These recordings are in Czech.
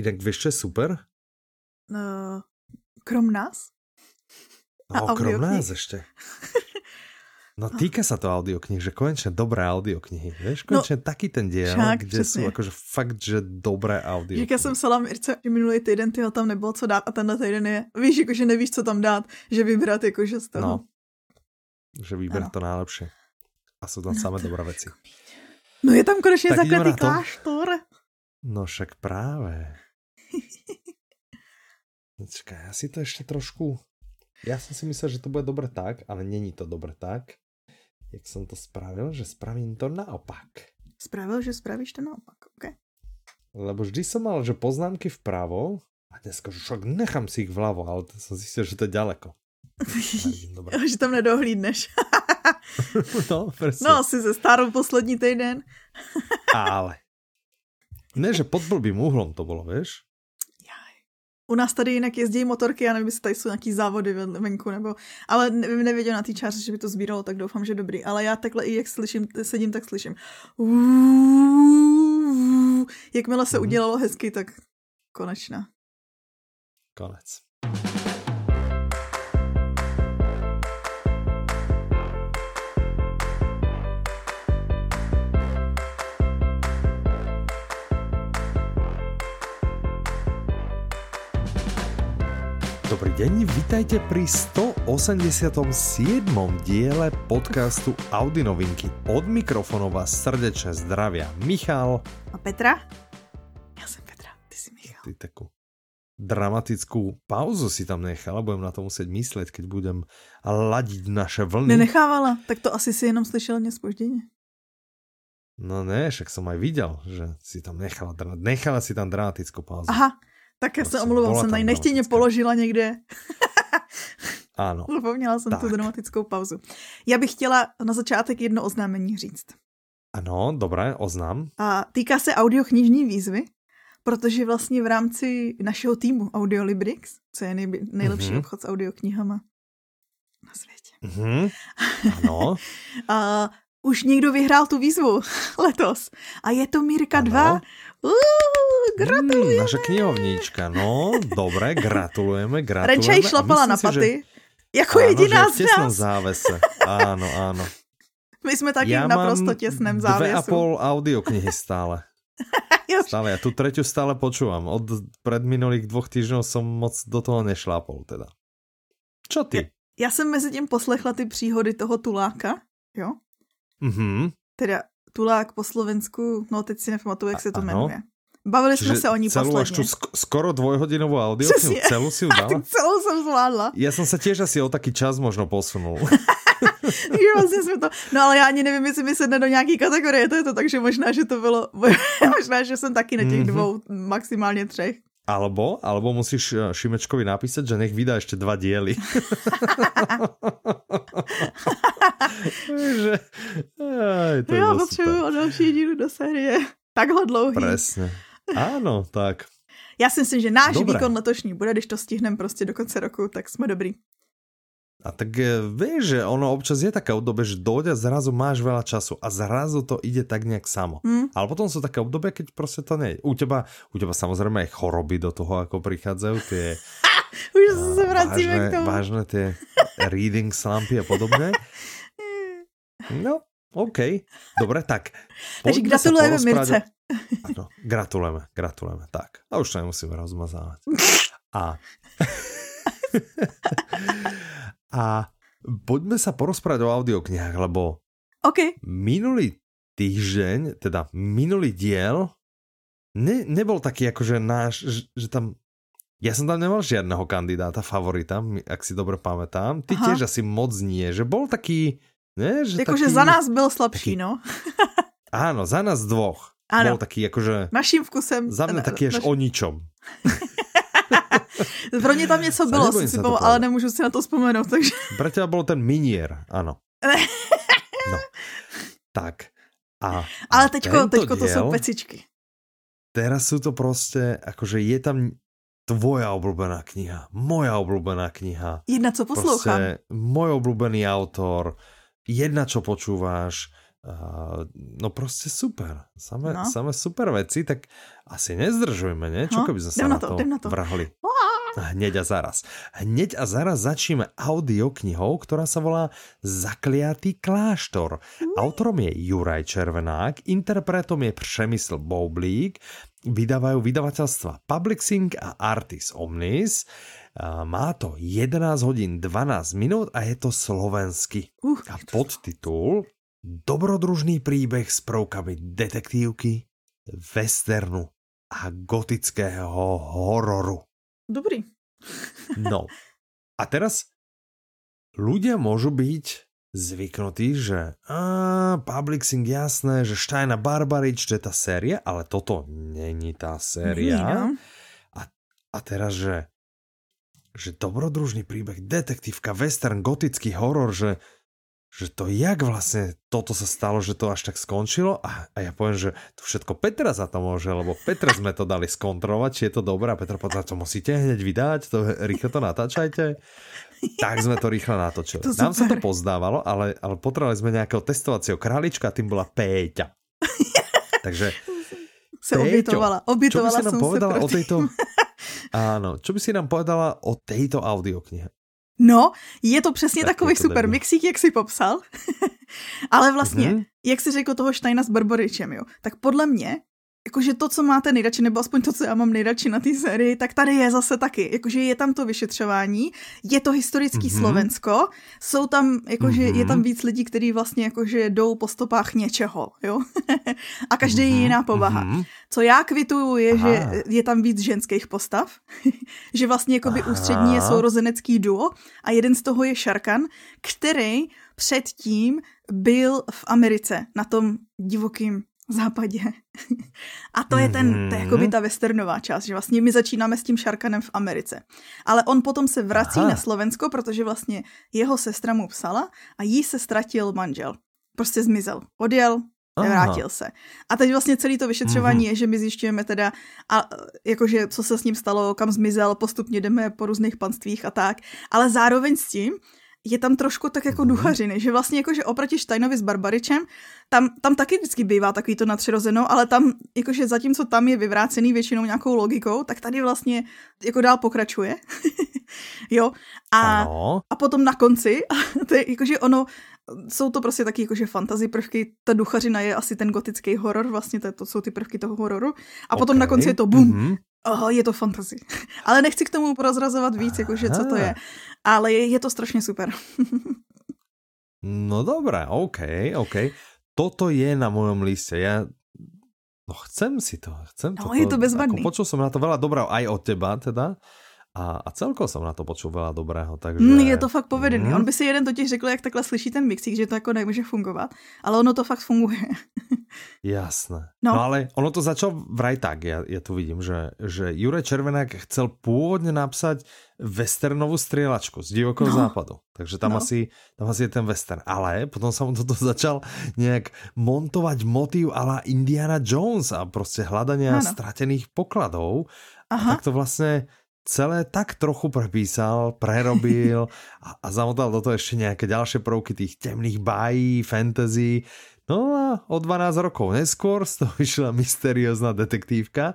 Inak vieš, čo je super? No, krom nás? No, krom nás ešte. No týka sa to audioknih, že konečne dobré audioknihy. Vieš, no, konečne no, taký ten diel, však, kde přesně. sú akože fakt, že dobré audio. Já jsem psala Mirce, že minulý týden tyho tam nebylo co dát a tenhle týden je, víš, jakože nevíš, co tam dát, že vybrat jakože z toho. No, že vyber to najlepšie. A sú tam no, samé dobré veci. No je tam konečně zakletý kláštor. No však práve. Počkaj, ja si to ešte trošku... Ja som si myslel, že to bude dobre tak, ale není to dobre tak. Jak som to spravil, že spravím to naopak. Spravil, že spravíš to naopak, ok. Lebo vždy som mal, že poznámky vpravo a dneska však nechám si ich vľavo, ale to som zistil, že to je ďaleko. Dobre. že tam nedohlídneš. no, presne. No, asi ze starou poslední týden. ale. Ne, že pod blbým úhlom to bylo, víš? U nás tady jinak jezdí motorky, já nevím, jestli tady jsou nějaký závody venku, nebo, ale ne, nevěděl na té části, že by to sbíralo, tak doufám, že dobrý. Ale já takhle i jak slyším, sedím, tak slyším. Jakmile se mhm. udělalo hezky, tak konečná. Konec. Dobrý deň, vítajte pri 187. diele podcastu Audi Novinky. Od mikrofonu vás srdečne zdravia Michal. A Petra? Ja som Petra, ty si Michal. Ty takú dramatickú pauzu si tam nechala, budem na to musieť mysleť, keď budem ladiť naše vlny. Nenechávala, tak to asi si jenom slyšel nespožděně. No ne, však som aj videl, že si tam nechala, nechala si tam dramatickou pauzu. Aha, tak já se omluvám, jsem tady nechtěně položila někde. Ano. Zapomněla jsem tak. tu dramatickou pauzu. Já bych chtěla na začátek jedno oznámení říct. Ano, dobré, oznám. A týká se audioknižní výzvy, protože vlastně v rámci našeho týmu Audiolibrix, co je nej, nejlepší mm-hmm. obchod s audioknihama na světě. Mm-hmm. Ano. a už někdo vyhrál tu výzvu letos. A je to Mírka 2. Gratulujeme. Hmm, naša knihovníčka, no, dobré, gratulujeme, gratulujeme. Renča šlapala na paty, že... jako áno, jediná z nás. závese. Áno, áno. My jsme taky v naprosto těsném závěsu. dve a pol audioknihy stále. stále, ja tu treťu stále počúvam. Od predminulých dvoch týždňov som moc do toho nešlápol teda. Čo ty? Já, já jsem mezi tím poslechla ty příhody toho tuláka, jo? Mhm. Teda tulák po Slovensku, no teď si nepamatuju, jak se to ano. jmenuje. Bavili Čiže jsme se o ní celou posledně. Celou sk skoro dvojhodinovou audio, celou si ju dala? celou jsem zvládla. Já jsem se těž asi o taký čas možno posunul. takže vlastně jsme to, no ale já ani nevím, jestli mi sedne do nějaký kategorie, to je to, takže možná, že to bylo, možná, že jsem taky na těch -hmm. dvou, maximálně třech. Alebo, alebo musíš eh, Šimečkovi napísať, že nech vydá ešte dva diely. že, aj, to Já potřebuji o další dílu do série. Takhle dlouhý. Presne. Áno, tak. Já si myslím, že náš Dobre. výkon letošní bude, když to stihneme prostě do konce roku, tak jsme dobrý. A tak eh, vieš, že ono občas je také obdobie, že dojde a zrazu máš veľa času a zrazu to ide tak nejak samo. Mm. Ale potom sú také obdobia, keď proste to nie U teba, u teba samozrejme aj choroby do toho, ako prichádzajú tie... Už sa vracíme vážne, k tomu. Vážne tie reading slumpy a podobne. No, OK. Dobre, tak. Takže gratulujeme Mirce. Ano, gratulujeme, gratulujeme. Tak. A už to nemusíme rozmazávať. A... A poďme sa porozprávať o audioknihách, lebo okay. minulý týždeň, teda minulý diel, ne, nebol taký akože náš, že, že tam ja som tam nemal žiadneho kandidáta, favorita, ak si dobre pamätám. Ty Aha. tiež asi moc nie, že bol taký... Ne, že Jakože za nás byl slabší, taký, no. áno, za nás dvoch. Áno. Bol taký akože... Naším vkusem... Za mňa taký až naš... o ničom. Pro mě tam něco bylo, si pamatuju, ale nemůžu si na to vzpomenout, takže... Pro teba byl ten minier, ano. no. Tak. A, ale teďko, teďko to jsou pecičky. Teraz jsou to prostě, jakože je tam tvoja obľúbená kniha, moja obľúbená kniha. Jedna, co poslouchám. Prostě môj obľúbený autor, jedna, čo počúváš, Uh, no prostě super. Samé, No. samé super veci, tak asi nezdržujme, ne? Čo No, keby sme sa na to, na to. vrhli? Hneď a zaraz. Hneď a zaraz začneme audioknihou, ktorá sa volá Zakliatý kláštor. Autorom je Juraj Červenák, interpretom je Přemysl Boublík, vydávajú vydavateľstva Publixing a Artis Omnis. A Má to 11 hodín 12 minút a je to slovensky. Uh, A podtitul Dobrodružný príbeh s prvkami detektívky, westernu a gotického hororu. dobrý. No. A teraz ľudia môžu byť zvyknutí, že a, Publixing jasné, že Štajna Barbarič, to je tá séria, ale toto není tá séria. Není, no. A teraz, že, že dobrodružný príbeh, detektívka, western, gotický horor, že, že to jak vlastne toto sa stalo, že to až tak skončilo a, a ja poviem, že to všetko Petra za to môže, lebo Petre sme to dali skontrolovať, či je to dobré a Petra povedal, to musíte hneď vydať, to rýchlo to natáčajte. Tak sme to rýchlo natočili. To Nám sa to super. pozdávalo, ale, ale potrebovali sme nejakého testovacieho králička a tým bola Péťa. Takže Se Péťo, obětovala. čo by Obětovala si nám povedala o tejto... Áno, čo by si nám povedala o tejto audioknihe? No, je to přesně Tak takový to super mixík, jak jsi popsal. Ale vlastně, Mhm. jak jsi řekl toho Steina s Barbaričem, jo, tak podle mě, jakože to, co máte nejradši, nebo aspoň to, co já mám nejradši na té sérii, tak tady je zase taky. Jakože je tam to vyšetřování, je to historický Mhm. Slovensko, jsou tam, jakože je Mhm. tam víc lidí, kteří vlastně jakože jdou po stopách něčeho, jo. A každý je Mhm, jiná povaha. mhm. Co já kvituju je, Aha. že je tam víc ženských postav, že vlastně jakoby Aha. ústřední je sourozenecký duo a jeden z toho je Sharkan, který předtím byl v Americe na tom divokém západě. A to je ten, to je jakoby ta westernová část, že vlastně my začínáme s tím Sharkanem v Americe. Ale on potom se vrací Aha. na Slovensko, protože vlastně jeho sestra mu psala a jí se ztratil manžel. Prostě zmizel. Odjel, Aha. Vrátil se. A teď vlastně celý to vyšetřování je, že my zjišťujeme teda, a, jakože co se s ním stalo, kam zmizel, postupně jdeme po různých panstvích a tak. Ale zároveň s tím je tam trošku tak jako duchařiny, že vlastně jakože oproti Steinovi s Barbaričem, tam, tam taky vždycky bývá takový to nadpřirozeno, ale tam, jakože zatímco tam je vyvrácený většinou nějakou logikou, tak tady vlastně jako dál pokračuje. jo. A, Ano. a potom na konci, to je jakože ono, jsou to prostě taky jakože fantasy prvky, ta duchařina je asi ten gotický horor, vlastně to, to jsou ty prvky toho hororu. A potom na OK. konci je to bum, Mhm. oh, je to fantasy. Ale nechci k tomu prozrazovat víc, jakože co to je. Ale je, je to strašně super. No dobré, OK, OK. Toto je na mojom liste. Ja No chcem si to, chcem No, toto. je to bezvadný. Ako počul som na to veľa dobrého aj od teba teda. A, a celkovo som na to počul dobrého, takže... Mm, je to fakt povedený. Mhm. On by si jeden totiž řekl, jak takhle slyší ten mixík, že to jako nemůže fungovat. Ale ono to fakt funguje. Jasné. No. No. no ale ono to začalo vraj tak, ja, ja tu vidím, že, že Juraj Červenák chcel pôvodne napsať westernovú strieľačku z divokého No. západu. Takže tam, No. asi, tam asi je ten western. Ale potom mu toto začal nejak montovať motív ala Indiana Jones a proste hľadania Áno. stratených pokladov. A Aha. tak to vlastne celé tak trochu prepísal, prerobil a, a zamotal do toho ešte nejaké ďalšie prvky tých temných bájí, fantasy. No a o 12 rokov neskôr z toho vyšla mysteriózna detektívka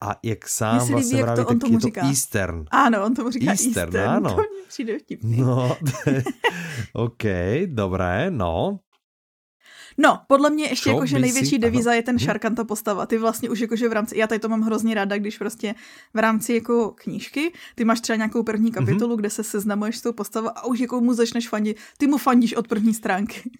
a jak sám líbí, vlastně vraví, to on tak tomu je to říká. Eastern. Ano, on tomu říká Eastern, Eastern. ano. To mně přijde vtipný. No, OK, dobré, no. No, podle mě ještě jakože největší si- devíza ano. je ten šarkanta postava. Ty vlastně už jakože v rámci, já tady to mám hrozně ráda, když prostě v rámci jako knížky, ty máš třeba nějakou první kapitolu, kde se seznamuješ s tou postavou a už jako mu začneš fandit, ty mu fandíš od první stránky.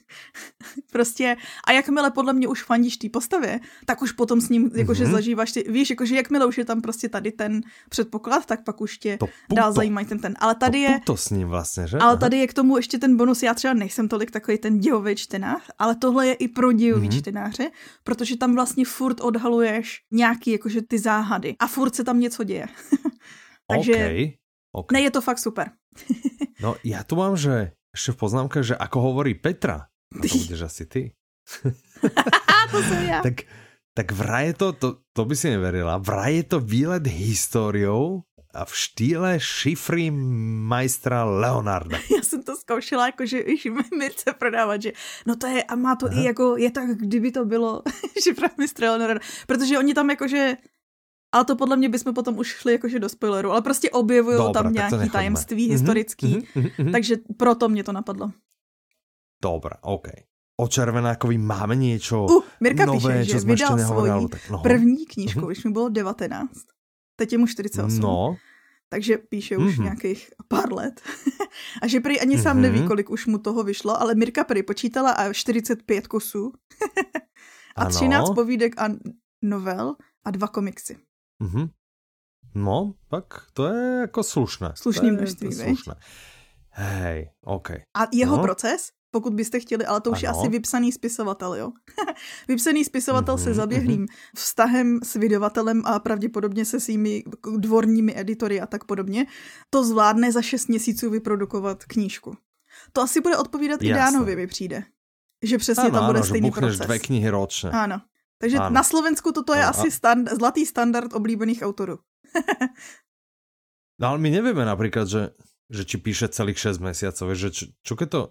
prostě a jakmile podle mě už fandíš té postavě, tak už potom s ním jakože Mhm. zažíváš ty, víš, jakože jakmile už je tam prostě tady ten předpoklad, tak pak už tě To dál puto. zajímají ten ten. Ale tady to je, puto s ním vlastně, že? ale tady je k tomu ještě ten bonus, já třeba nejsem tolik takový ten dějový čtenář, ale tohle je i pro dějový Mhm. mm-hmm. čtenáře, protože tam vlastně furt odhaluješ nějaký jakože ty záhady a furt se tam něco děje. Takže OK, OK. ne, je to fakt super. No ja tu mám, že ešte v poznámke, že ako hovorí Petra, a to budeš asi ty, to jsem já. tak, tak vraj je to, to, to by si neverila, vraj je to výlet históriou a v štýle šifry majstra Leonarda. Já jsem to zkoušela, jako že již Mirce prodávat, že no to je, a má to Aha. i jako, je tak, kdyby to bylo šifra mistra Leonarda, protože oni tam jakože ale to podle mě bychom potom už šli jakože do spoileru, ale prostě objevují tam nějaký tajemství mm-hmm, historický, mm-hmm, takže proto mě to napadlo. Dobré, OK. O Červenákovi máme něco uh, Mirka nové, píše, že vydal svoji tak, no. první knížku, mm-hmm. když mi bylo 19. Teď je mu 48. No. Takže píše už mm-hmm. nějakých pár let. a že prý ani sám mm-hmm. neví, kolik už mu toho vyšlo, ale Mirka prý počítala a 45 kusů. a ano. 13 povídek a novel a dva komiksy. Mm-hmm. No, tak to je jako slušné. Slušný množství, slušné. Hej, OK. A jeho no. proces, pokud byste chtěli, ale to už ano. je asi vypsaný spisovatel, jo. vypsaný spisovatel mm-hmm, se mhm, zaběhlým mm-hmm. vztahem s vydavatelem a pravděpodobně se svými dvorními editory a tak podobně, to zvládne za šest měsíců vyprodukovat knížku. To asi bude odpovídat Jasne. i Dánovi, mi přijde. Že přesně ano, tam bude ano, stejný proces. dvě knihy ročně. Ano. Takže ano. na Slovensku toto je ano. asi stand, zlatý standard oblíbených autorů. no ale my nevíme například, že, že či píše celých 6 měsíců, že čo, čo keď to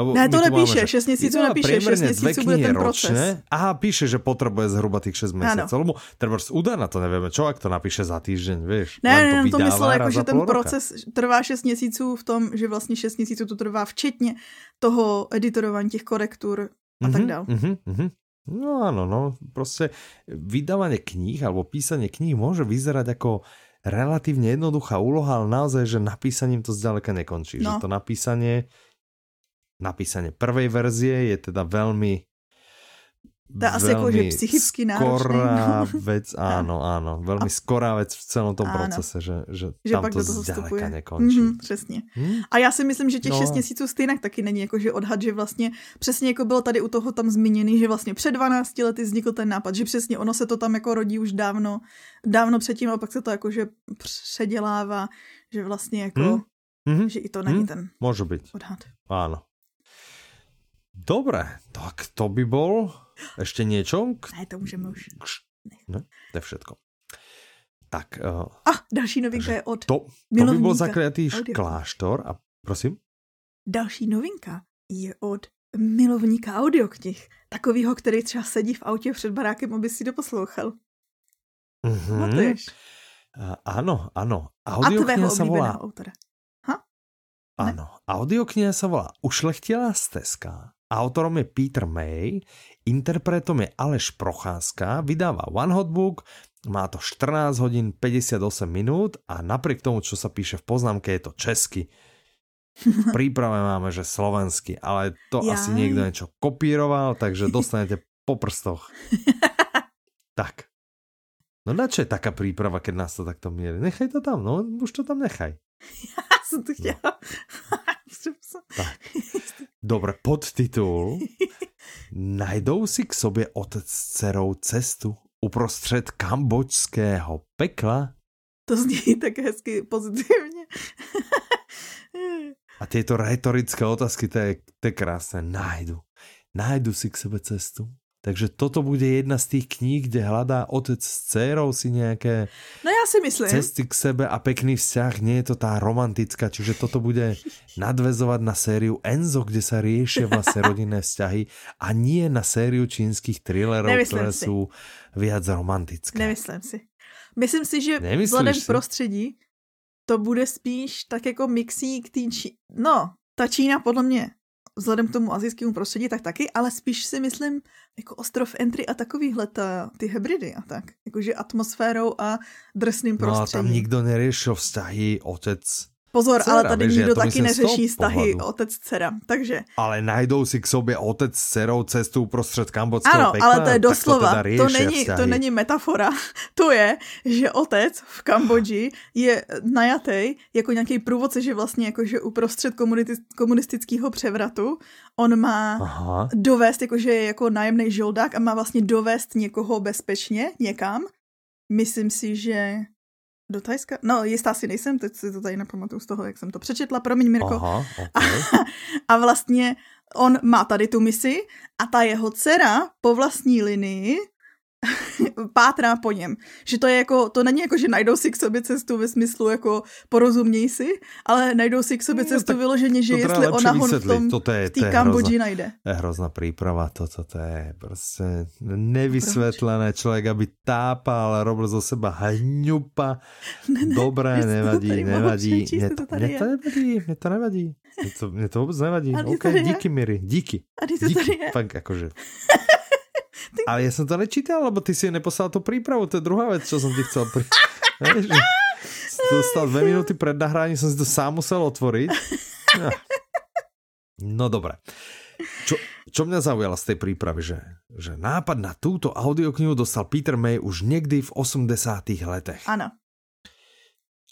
Lebo ne, to nepíše, 6 měsíců nepíše, 6 měsíců bude ten proces. Ročne. Aha, píše, že potřebuje zhruba těch 6 měsíců. Lebo treba z na to nevíme, čo, ak to napíše za týždeň, víš. Ne, ne, to, to myslel, jako, že ten proces trvá 6 měsíců v tom, že vlastně 6 měsíců to trvá včetně toho editorování těch korektur a mm-hmm, tak mhm, dále. Mm-hmm, mm-hmm. No áno, no, prostě vydávanie kníh alebo písanie kníh môže vyzerať ako relatívne jednoduchá úloha, ale naozaj, že napísaním to zďaleka nekončí. No. Že to napísanie napísanie prvej verzie je teda veľmi to je asi jako, že psychicky skorá vec, áno, áno. Veľmi a... skorá vec v celom tom áno. procese, že, že, že tam pak to zdaleka nekončí. Mm-hmm, přesně. Hmm? A já si myslím, že těch no. 6 měsíců stejně taky není jako, že odhad, že vlastně přesně jako bylo tady u toho tam zmíněný, že vlastně před 12 lety vznikl ten nápad, že přesně ono se to tam jako rodí už dávno, dávno předtím a pak se to jako, že předělává, že vlastně jako, hmm? Mm-hmm. že i to není hmm? ten Může být. odhad. Áno. Dobre, tak to by bol ešte niečo? Ne, to můžeme už. Ne, to je všetko. Tak. Uh, a další novinka je od To, to by byl zakrytý kláštor a prosím? Další novinka je od milovníka audioknih. Takovýho, který třeba sedí v autě před barákem, aby si doposlouchal. Mm-hmm. Uh, ano, ano. Audiokniha sa volá... autora. Ha? Ano, audiokniha sa volá Ušlechtilá stezka Autorom je Peter May, interpretom je Aleš Procházka, vydáva One Hot Book, má to 14 hodín 58 minút a napriek tomu, čo sa píše v poznámke, je to česky. V príprave máme, že slovensky, ale to Jaj. asi niekto niečo kopíroval, takže dostanete po prstoch. tak. No na čo je taká príprava, keď nás to takto mierí? Nechaj to tam, no už to tam nechaj. Já jsem to chtěla. No. Tak. Dobre, podtitul. Najdou si k sobě otec s dcerou cestu uprostřed kambočského pekla? To zní tak hezky pozitivně. A tyto retorické otázky, to je, to je krásné. Najdu. Najdu si k sebe cestu. Takže toto bude jedna z tých kníh, kde hľadá otec s dcerou si nejaké no ja si myslím. cesty k sebe a pekný vzťah. Nie je to tá romantická, čiže toto bude nadvezovať na sériu Enzo, kde sa riešia vlastne rodinné vzťahy a nie na sériu čínskych thrillerov, Nemyslím ktoré si. sú viac romantické. Nemyslím si. Myslím si, že Nemyslíš vzhledem k prostředí to bude spíš tak jako mixík tý či... No, ta Čína podle mě vzhledem k tomu azijskému prostředí, tak taky, ale spíš si myslím jako ostrov Entry a takovýhle ta, ty hybridy a tak. Jakože atmosférou a drsným prostředím. No a tam nikdo neriešil vztahy otec Pozor, dcera, ale tady víš, nikdo taky neřeší vztahy otec-dcera, takže... Ale najdou si k sobě otec s dcerou cestu prostřed kambodského Ano, pekla, ale to je doslova, to, to, není, to není metafora. To je, že otec v Kambodži je najatý jako nějaký průvodce, že vlastně jakože uprostřed komunistického převratu on má Aha. dovést, jakože je jako nájemný žoldák a má vlastně dovést někoho bezpečně někam. Myslím si, že do Tajska? No, jistá si nejsem, teď si to tady nepamatuju z toho, jak jsem to přečetla, promiň Mirko. Aha, okay. a, a vlastně on má tady tu misi a ta jeho dcera po vlastní linii pátrá po něm. Že to je jako, to není jako, že najdou si k sobě cestu ve smyslu jako porozuměj si, ale najdou si k sobě no, cestu no, vyloženě, že jestli ona ho v tom to je, v té Kambodži najde. To je hrozná příprava, to, to, to je prostě nevysvětlené. Člověk, aby tápal, robil zo seba hňupa. Ne, ne, Dobré, nevadí, nevadí. Mě to, mě to nevadí, mě to nevadí. Mě to, mě to vůbec nevadí. OK, díky, Miri, díky. Díky, fakt jakože. Ale ja som to nečítal, lebo ty si neposlal tú prípravu, to je druhá vec, čo som ti chcel pri... dostal dve minúty pred nahráním, som si to sám musel otvoriť. No, no dobre. Čo, čo mňa zaujalo z tej prípravy, že, že nápad na túto audioknihu dostal Peter May už niekdy v 80 letech. Áno.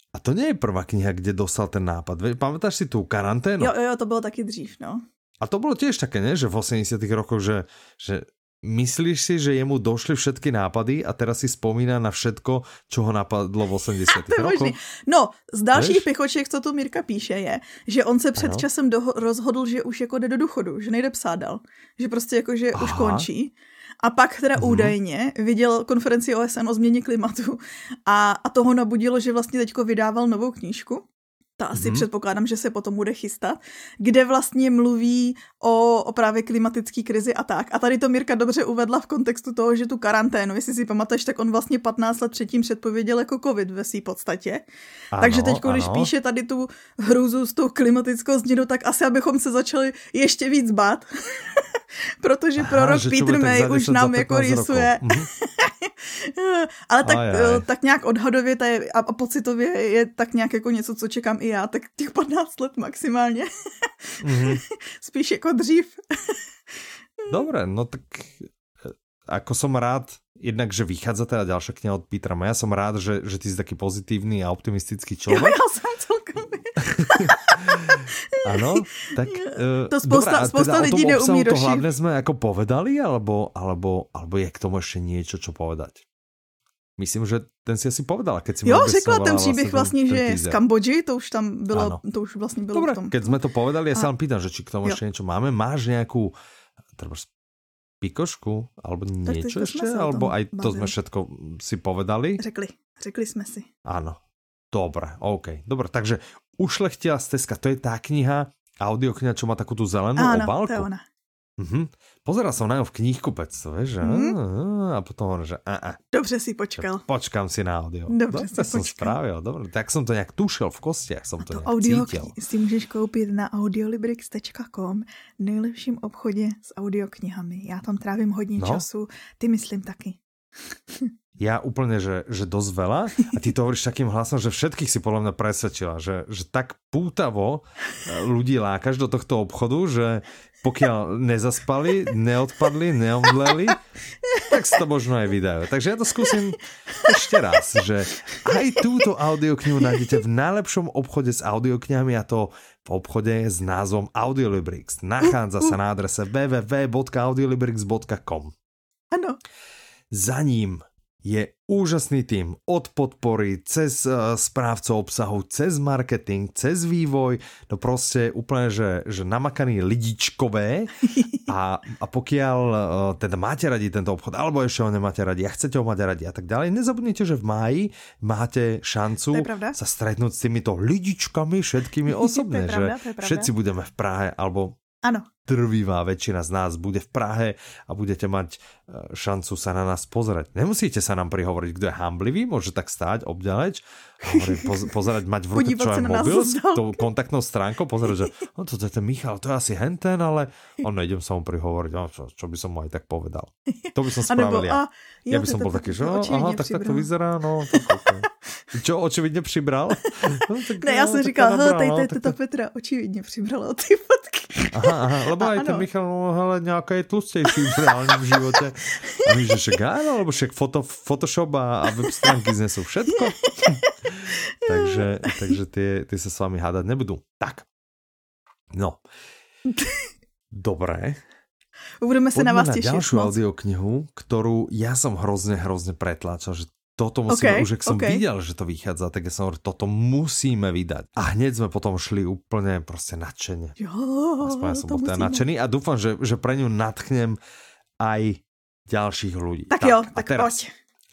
A to nie je prvá kniha, kde dostal ten nápad. Pamätáš si tú karanténu? Jo, jo, to bylo taky dřív, no. A to bolo tiež také, ne? že v 80 rokoch, že, že Myslíš si, že jemu došly všetky nápady a teraz si spomíná na všetko, čo ho napadlo v 80. rokoch? No, z dalších pichoček, co tu Mirka píše, je, že on se před ano. časem do, rozhodl, že už jako jde do důchodu, že nejde psát dal. Že prostě jako, že Aha. už končí. A pak teda hmm. údajně viděl konferenci OSN o změně klimatu a, a toho nabudilo, že vlastně teďko vydával novou knížku ta asi mm-hmm. předpokládám, že se potom bude chystat, kde vlastně mluví o, o právě klimatické krizi a tak. A tady to Mirka dobře uvedla v kontextu toho, že tu karanténu, jestli si pamatuješ, tak on vlastně 15 let předtím předpověděl jako covid ve své podstatě. Ano, Takže teď, když píše tady tu hrůzu s tou klimatickou změnou, tak asi abychom se začali ještě víc bát. Protože Aha, prorok Peter May už nám jako rysuje. Mhm. Ale tak, aj, aj. tak nějak odhadově je, a pocitově je tak nějak jako něco, co čekám i já, tak těch 15 let maximálně. Mm-hmm. Spíš jako dřív. Dobre, no tak eh, ako som rád, jednak, že vychádza teda ďalšia kniha od Petra Maja, som rád, že, že ty si taký pozitívny a optimistický človek. Ja som celkom... Ano, tak to eh, spousta, dobrá, spousta teda lidí neumí to hlavne sme ako povedali, alebo, alebo, alebo je k tomu ešte niečo, čo povedať? Myslím, že ten si asi povedala, keď si Jo, řekla ten příběh vlastně, že z Kambodži, to už tam bylo, ano. to už vlastně bylo Dobre, v tom. keď sme to povedali, ja sa vám pýtam, že či k tomu jo. ešte niečo máme. Máš treba, pikošku, alebo niečo ešte, alebo aj bavili. to sme všetko si povedali? Řekli, řekli sme si. Áno, dobre, OK. Dobre, takže Ušlechtila stezka, to je tá kniha, audiokniha, čo má takú tú zelenú Áno, obálku? to je ona. Mhm. Pozeral som na ňu v knihkupectve, vieš, mm. a potom hovorím, že a, a. Dobře si počkal. Počkám si na audio. Dobře som počkal. spravil, dobre, tak som to nejak tušil v kostiach, som to, to nejak audio cítil. si můžeš koupit na audiolibrix.com, nejlepším obchodě s audioknihami. Já tam trávím hodně no. času, ty myslím taky. ja úplne, že, že dosť veľa a ty to hovoríš takým hlasom, že všetkých si podľa mňa presvedčila, že, že tak pútavo e, ľudí lákaš do tohto obchodu, že pokiaľ nezaspali, neodpadli, neomdleli, tak si to možno aj vydajú. Takže ja to skúsim ešte raz, že aj túto audioknihu nájdete v najlepšom obchode s audioknihami a to v obchode s názvom Audiolibrix. Nachádza sa na adrese www.audiolibrix.com Ano. Za ním je úžasný tým. Od podpory, cez uh, správcov obsahu, cez marketing, cez vývoj, no prostě úplně, že, že namakaný lidičkové. A, a pokiaľ uh, teda máte radi tento obchod, alebo ešte ho nemáte radi a chcete ho mať radi a tak ďalej, nezabudnite, že v máji máte šancu sa stretnúť s týmito lidičkami všetkými osobne, že všetci budeme v Prahe, alebo Ano. Drvivá väčšina z nás bude v Prahe a budete mať e, šancu sa na nás pozerať. Nemusíte sa nám prihovoriť, kto je hamblivý, môže tak stáť, obďaleč, poz, pozerať, mať v ruke čo mobil s tou kontaktnou stránkou, pozerať, že no, to je ten Michal, to je asi henten, ale on nejdem sa mu prihovoriť, no, čo, čo by som mu aj tak povedal. To by som spravil ja. ja by som bol taký, že no, aha, tak, tak to vyzerá, no, tak, okay. Čo, očividně přibral? No, tak, ne, já jsem říkal, hele, tady, tady, tady, Petra očividně přibrala ty fotky. Aha, aha, lebo aj ten Michal, no, hele, nějaká je tlustější v reálním životě. A my, že však áno, lebo však foto, Photoshop a, a web stránky znesou všetko. takže, takže ty, ty se s vámi hádat nebudou. Tak. No. Dobré. Budeme se na vás těšit. ďalšiu audioknihu, ktorú ja som hrozne, hrozne pretláčal, že toto musíme, okay, už jak som okay. viděl, že to vychádza, tak ja som hovoril, toto musíme vydať. A hneď sme potom šli úplne prostě nadšene. Jo, Aspoň ja som bol teda nadšený a dúfam, že, že pre ňu natchnem aj ďalších ľudí. Tak, tak jo, tak teraz. poď.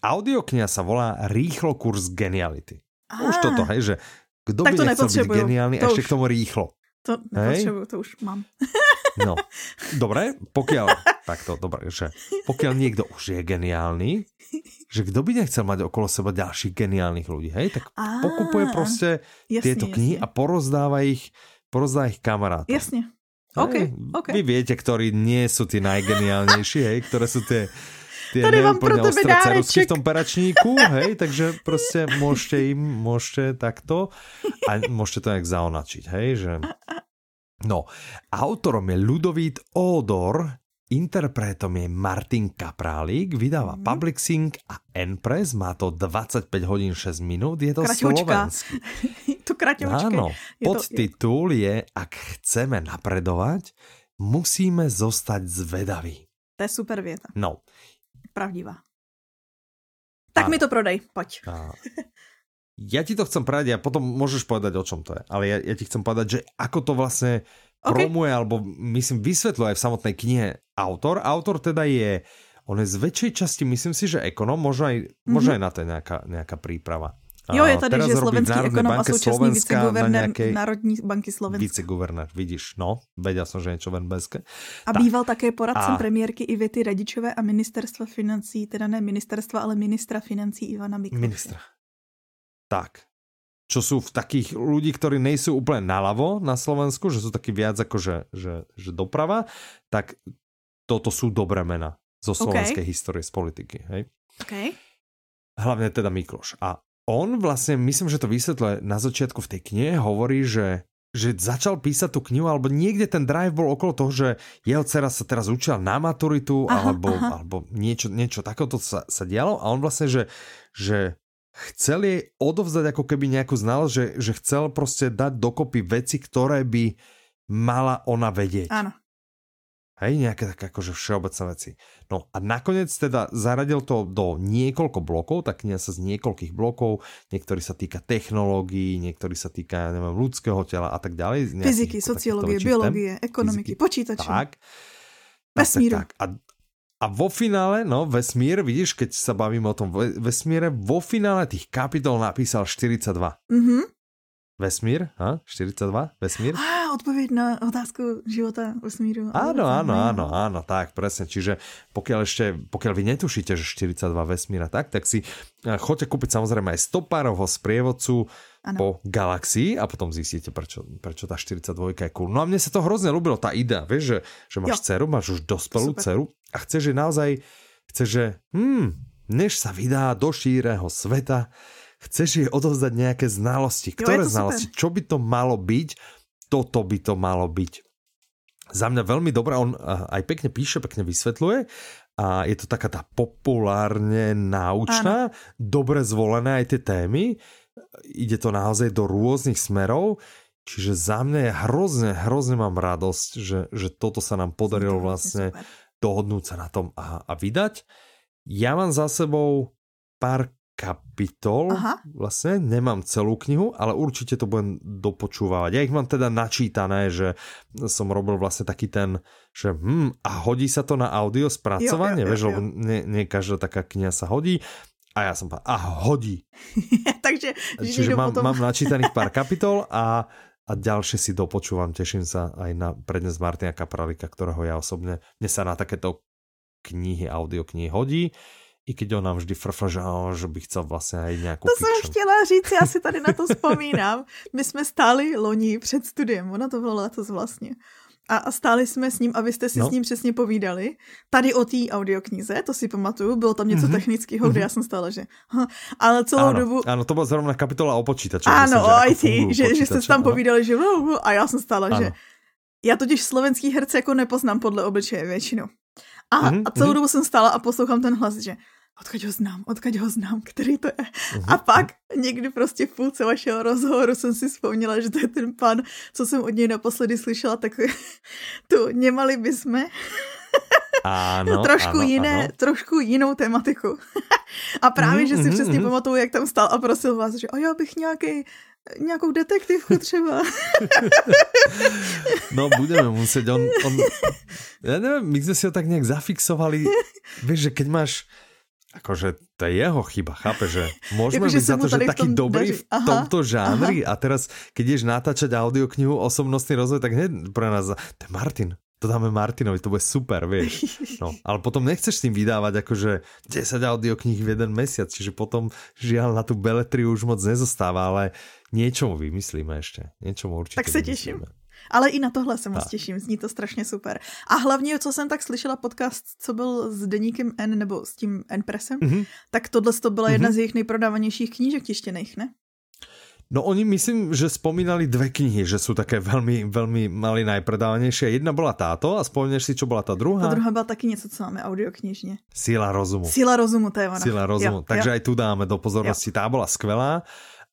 Audiokniha sa volá Rýchlo kurz geniality. Aha. Už toto, hej, že kto by to nechcel byť geniálny, to ešte už, k tomu rýchlo. To nepotřebuju, to už mám. No, dobre, pokiaľ, takto, dobre, že pokiaľ niekto už je geniálny, že kto by nechcel mať okolo seba ďalších geniálnych ľudí, hej, tak Á, pokupuje proste jasne, tieto knihy jasne. a porozdáva ich, porozdáva ich kamarátom. Jasne. OK, OK. Vy viete, ktorí nie sú tí najgeniálnejší, hej, ktoré sú tie tie Tady mám pro tebe dáreček. v tom peračníku, hej, takže prostě môžete im, môžete takto a môžete to nejak zaonačiť, hej, že... No, autorom je Ludovít Odor, interpretom je Martin Kaprálik, vydáva mm. Public Sync a Enpress, má to 25 hodín 6 minút, je to Kraťočka. slovenský. to kraťočke. Áno, podtitul je, ak chceme napredovať, musíme zostať zvedaví. To je super věta. No, pravdivá. Tak a, mi to prodej, pojď. A, ja ti to chcem povedať a potom môžeš povedať, o čom to je. Ale ja, ja ti chcem povedať, že ako to vlastne okay. promuje, alebo myslím vysvetľuje aj v samotnej knihe autor. Autor teda je, on je z väčšej časti, myslím si, že ekonom, možno aj, mm-hmm. možno aj na to nejaká, nejaká príprava. Jo, je tady, že slovenský ekonom a současný viceguvernér nejakej... Národní banky Slovenska. Viceguvernér, vidíš, no, vedia som, že niečo ven bezke. A tak. býval také poradcem a... premiérky Ivety Radičové a ministerstva financí, teda ne ministerstva, ale ministra financí Ivana Mikloše. Ministra. Tak. Čo sú v takých ľudí, ktorí nejsú úplne naľavo na Slovensku, že sú takí viac ako že, že, že doprava, tak toto sú dobré mena zo slovenskej okay. histórie z politiky. Hej? Okay. Hlavne teda Mikloš. A on vlastne, myslím, že to vysvetluje na začiatku v tej knihe, hovorí, že že začal písať tú knihu, alebo niekde ten drive bol okolo toho, že jeho dcera sa teraz učila na maturitu, aha, alebo, aha. alebo niečo, niečo takéto sa, sa dialo a on vlastne, že, že chcel jej odovzdať ako keby nejakú znalosť, že, že chcel proste dať dokopy veci, ktoré by mala ona vedieť. Áno. Hej, nejaké také akože všeobecné veci. No a nakoniec teda zaradil to do niekoľko blokov, tak kniha sa z niekoľkých blokov, niektorý sa týka technológií, niektorý sa týka, neviem, ľudského tela a tak ďalej. Fyziky, sociológie, biológie, ekonomiky, počítače. Tak. Vesmíru. Tak, tak, tak. A, a vo finále, no, vesmír, vidíš, keď sa bavíme o tom vesmíre, vo finále tých kapitol napísal 42. Mhm. Vesmír, ha? 42, vesmír. Á, odpověď na otázku života vesmíru. Áno, áno, áno, áno, tak, presne. Čiže pokiaľ ešte, pokiaľ vy netušíte, že 42 vesmíra tak, tak si eh, choďte kúpiť samozrejme aj 100 párovho sprievodcu ano. po galaxii a potom zistíte, prečo, prečo tá 42 je cool. No a mne sa to hrozne ľúbilo, tá idea, vieš, že, že máš jo. dceru, máš už dospelú Super. dceru a chceš, že naozaj, chceš, že hm, než sa vydá do šíreho sveta, chceš jej odovzdať nejaké znalosti. Ktoré jo, znalosti? Super. Čo by to malo byť? Toto by to malo byť. Za mňa veľmi dobrá, on aj pekne píše, pekne vysvetľuje a je to taká tá populárne náučná, ano. dobre zvolené aj tie témy. Ide to naozaj do rôznych smerov. Čiže za mňa je hrozne, hrozne mám radosť, že, že toto sa nám podarilo vlastne dohodnúť sa na tom a, a vydať. Ja mám za sebou pár kapitol. Aha. Vlastne nemám celú knihu, ale určite to budem dopočúvať. Ja ich mám teda načítané, že som robil vlastne taký ten, že hm, a hodí sa to na audio spracovanie, jo, jo, jo, vieš, lebo nie, nie každá taká kniha sa hodí. A ja som povedal, a hodí. Takže Čiže mám, potom... mám načítaných pár kapitol a, a ďalšie si dopočúvam. Teším sa aj na prednes Martina Kapralika, ktorého ja osobne, mne sa na takéto knihy, audio knihy hodí i keď on nám vždy frfl, že, že by chcel vlastně aj nějakou To fiction. jsem chtěla říct, já si tady na to vzpomínám. My jsme stáli loni před studiem, ono to bylo letos vlastně. A stáli jsme s ním a vy jste si no. s ním přesně povídali. Tady o té audioknize, to si pamatuju, bylo tam něco mm-hmm. technického, kde mm-hmm. já jsem stála, že... Ha, ale celou ano, dobu... Ano, to byla zrovna kapitola o počítači. Ano, o IT, že, že jste tam ano. povídali, že... A já jsem stála, ano. že... Já totiž slovenský herce jako nepoznám podle obličeje většinou. A, mm-hmm. a celou mhm. dobu jsem stála a poslouchám ten hlas, že odkud ho znám, odkud ho znám, který to je. Uh-huh. A pak někdy prostě v půlce vašeho rozhovoru jsem si vzpomněla, že to je ten pan, co jsem od něj naposledy slyšela, tak tu nemali bychom. Ano, trošku ano, jiné, ano. trošku jinou tematiku. a právě, mm, že si mm, přesně mm. pamatuju, jak tam stál a prosil vás, že o já bych nějaký nějakou detektivku třeba. no, budeme muset. On, on, ja neviem, my sme si ho tak nejak zafixovali. Vieš, že keď máš akože to je jeho chyba, chápe, že môžeme byť za to, že taký dobrý daří. v tomto žánri aha. a teraz, keď ideš natáčať audioknihu osobnostný rozvoj, tak hneď pre nás, to je Martin, to dáme Martinovi, to bude super, vieš. No, ale potom nechceš s tým vydávať akože 10 audiokníh v jeden mesiac, čiže potom žiaľ na tú beletriu už moc nezostáva, ale niečomu vymyslíme ešte. Niečomu určite Tak se těším. Ale i na tohle se moc tak. těším, zní to strašně super. A hlavně, co jsem tak slyšela podcast, co byl s deníkem N nebo s tím N Pressem, mm-hmm. tak tohle to byla jedna mm-hmm. z jejich nejprodávanějších knížek tištěných, ne? No oni myslím, že spomínali dve knihy, že sú také veľmi, veľmi mali najpredávanejšie. Jedna bola táto a spomínaš si, čo bola tá druhá? Ta druhá byla taky něco, co máme audioknižně. Síla rozumu. Síla rozumu, to je ona. Síla rozumu. Jo, Takže jo. aj tu dáme do pozornosti. Jo. Tá bola skvelá.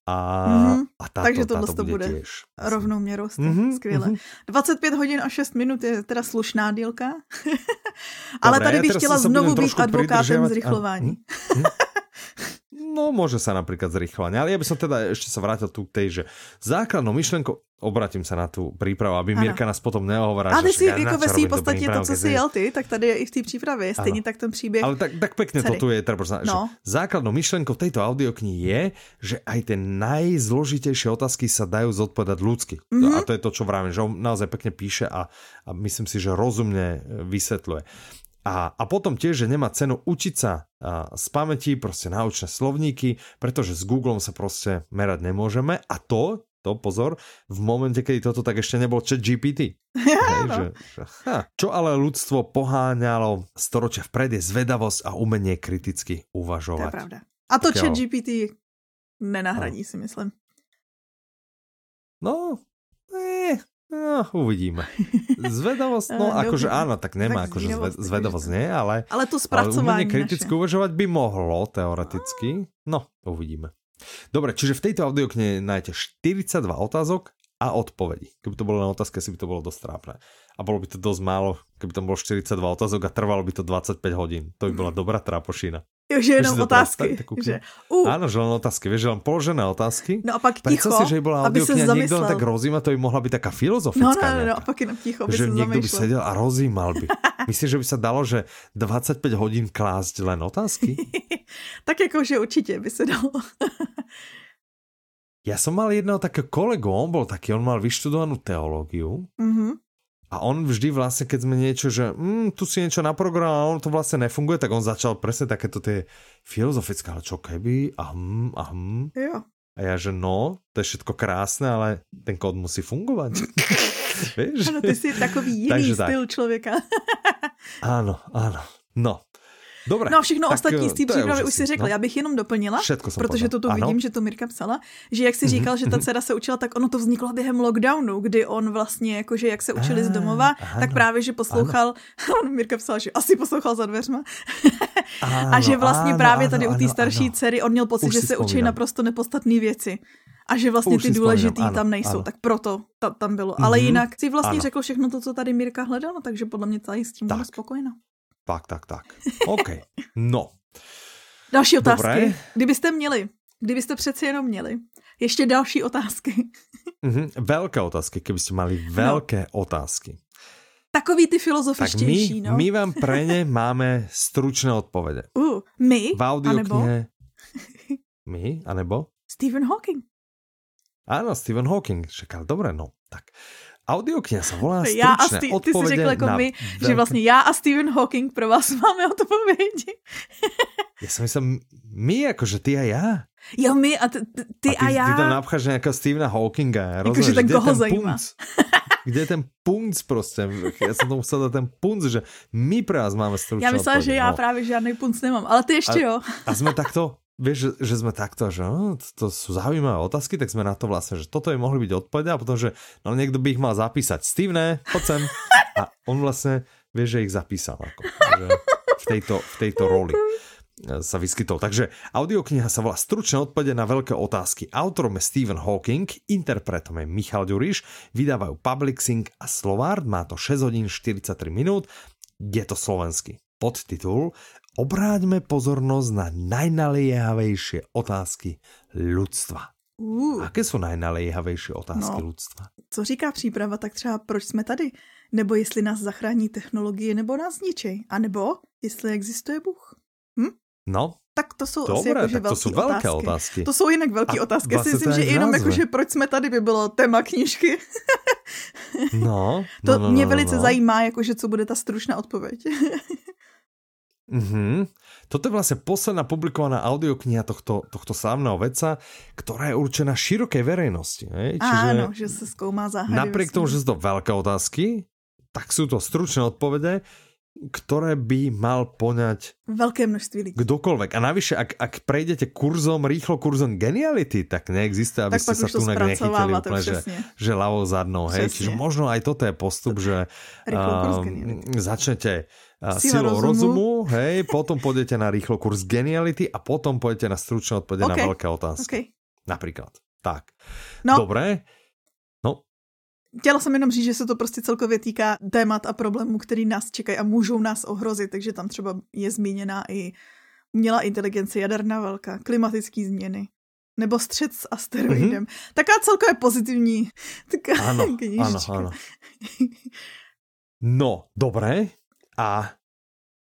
A, mm-hmm. a táto, Takže tohle to bude tiež, rovnou měrou. Mm-hmm, Skvěle. Mm-hmm. 25 hodin a 6 minut je teda slušná dílka. Ale Dobre, tady bych chtěla znovu být advokátem zrychlování. A? No, môže sa napríklad zrychľovať. Ale ja by som teda ešte sa vrátil tu k tej, že základnou myšlenkou, obratím sa na tú prípravu, aby Mirka nás potom nehovorila. Ale ty si jako ve svým podstatě to, co si jel ty, tak tady je i v té přípravě, stejně tak ten příběh. Ale tak, tak pekne celý. to tu je, treba, no. že základnou myšlenkou tejto audioknihy je, že aj tie najzložitejšie otázky sa dajú zodpovedať ľudsky. Mm -hmm. A to je to, čo vravím, že on naozaj pekne píše a, a myslím si, že rozumne vysvetľuje. A, a potom tiež, že nemá cenu učiť sa a, z pamäti, proste naučné slovníky, pretože s Googlem sa proste merať nemôžeme a to, to pozor, v momente, kedy toto tak ešte nebol chat GPT. Hej, že, že, ha. Čo ale ľudstvo poháňalo storočia vpred je zvedavosť a umenie kriticky uvažovať. To je pravda. A to chat GPT nenahradí, si myslím. No, No, uvidíme. Zvedavosť, no akože áno, tak nemá tak akože zvedavosť nie, ale... Ale to spracovanie ale kriticky naše. uvažovať by mohlo, teoreticky. No, uvidíme. Dobre, čiže v tejto audiokne nájdete 42 otázok a odpovedí. Keby to bolo na otázke, asi by to bolo dosť trápne. A bolo by to dosť málo, keby tam bolo 42 otázok a trvalo by to 25 hodín. To by bola dobrá trápošina. Jo, že jenom otázky. Že, uh. Áno, že len otázky. Vieš, že len položené otázky. No a pak ticho, si, že by bola aby sa zamyslel. niekto tak rozíma, to by mohla byť taká filozofická. No, no, no, no a pak jenom ticho, aby že niekto by sedel a rozímal by. Myslíš, že by sa dalo, že 25 hodín klásť len otázky? tak že určitě by se dalo. ja som mal jedného takého kolegu, on bol taký, on mal vyštudovanú teológiu. Mm -hmm. A on vždy vlastne, keď sme niečo, že mm, tu si niečo naprogramoval, on to vlastne nefunguje, tak on začal presne takéto tie filozofické, ale čo keby, a hm, a hm. Jo. A ja, že no, to je všetko krásne, ale ten kód musí fungovať. Vieš? Ano, ty si takový jiný styl tak. člověka. áno, áno. No, Dobre. No a všechno tak ostatní z té přípravy už si řekl. No. Já bych jenom doplnila, protože to tu ano. vidím, že to Mirka psala, že jak si mhm, říkal, že ta mhm. dcera se učila, tak ono to vzniklo během lockdownu, kdy on vlastně, jakože jak se učili z domova, ano. tak právě, že poslouchal, on Mirka psala, že asi poslouchal za dveřma, a že vlastně ano, právě tady ano, u té starší ano. dcery on měl pocit, už že se učí naprosto nepodstatné věci a že vlastně Už ty důležitý ano, tam nejsou, ano. tak proto ta, tam bylo. Ale mm-hmm. jinak si vlastně ano. řekl všechno to, co tady Mirka hledala, takže podle mě tady s tím byla spokojená. Tak, tak, tak. OK. No. Další otázky. Dobré. Kdybyste měli, kdybyste přeci jenom měli, ještě další otázky. mm-hmm. Velké otázky, kdybyste mali velké no. otázky. Takový ty filozofičtější, tak my, no. my vám pre ně máme stručné odpovědi. Uh, my? V audioknihe. My? Anebo? Stephen Hawking. Áno, Stephen Hawking. Čakal, dobre, no. Tak Audiokniha sa volá stručné já a Steve, Ty si řekl jako my, veľké... že vlastně já a Stephen Hawking pro vás máme odpovědi. ja som myslel, my akože ty a ja. Jo, my a ty, ty a, ty, a já. Ty tam napcháš nejakého Stephena Hawkinga. Jakože tak koho zajímá. Kde je ten punc prostě? Já jsem tomu musel dát ten punc, že my pro vás máme stručné Já myslela, že já no. právě žádný punc nemám, ale ty ještě a, jo. A jsme takto vieš, že, že sme takto, že no, to, to sú zaujímavé otázky, tak sme na to vlastne, že toto je mohli byť odpovede a potom, že no niekto by ich mal zapísať. Steve, poď sem. A on vlastne, vieš, že ich zapísal ako, že v, tejto, v tejto roli sa vyskytol. Takže audiokniha sa volá Stručné odpovede na veľké otázky. Autorom je Stephen Hawking, interpretom je Michal Ďuriš, vydávajú Publixing a Slovard, má to 6 hodín 43 minút, je to slovenský podtitul Obráťme pozornosť na najnaliehavejšie otázky ľudstva. Uh, Aké jsou najnalejhavejší otázky No. lidstva? co říká příprava, tak třeba proč jsme tady? Nebo jestli nás zachrání technologie, nebo nás zničí? A nebo jestli existuje Bůh? No, Tak to jsou asi dobré, jakože tak to jsou velké otázky. otázky. To jsou jinak velké A otázky. Já si vlastně myslím, že jenom jakože proč jsme tady by bylo téma knížky. No, To no, no, mě no, velice no. zajímá, jakože co bude ta stručná odpověď. Mhm. Toto je vlastne posledná publikovaná audiokniha tohto, tohto slávneho veca, ktorá je určená širokej verejnosti. Hej? Čiže Áno, že se zkoumá záhady. napriek tomu, že sú to veľké otázky, tak sú to stručné odpovede, ktoré by mal poňať Velké množství lidí. kdokoľvek. A navyše, ak, ak prejdete kurzom, rýchlo kurzom geniality, tak neexistuje, aby Tak ste sa to tu nechytili úplne, že, že ľavou zadnou. Hej? Čiže možno aj toto je postup, že Rýchlo kurz um, začnete silou rozumu. rozumu, hej, potom pôjdete na rýchlo kurz geniality a potom pôjdete na stručné odpovede na OK. veľké otázky. Okay. Napríklad. Tak. No, Dobre. No, chtěla jsem jenom říct, že se to prostě celkově týká témat a problémů, který nás čekají a můžou nás ohrozit, takže tam třeba je zmíněná i umělá inteligence, jaderná válka, klimatické změny, nebo střed s asteroidem. Mm-hmm. Taká celkově pozitivní taká Áno, áno, knížička. áno. No, dobre. A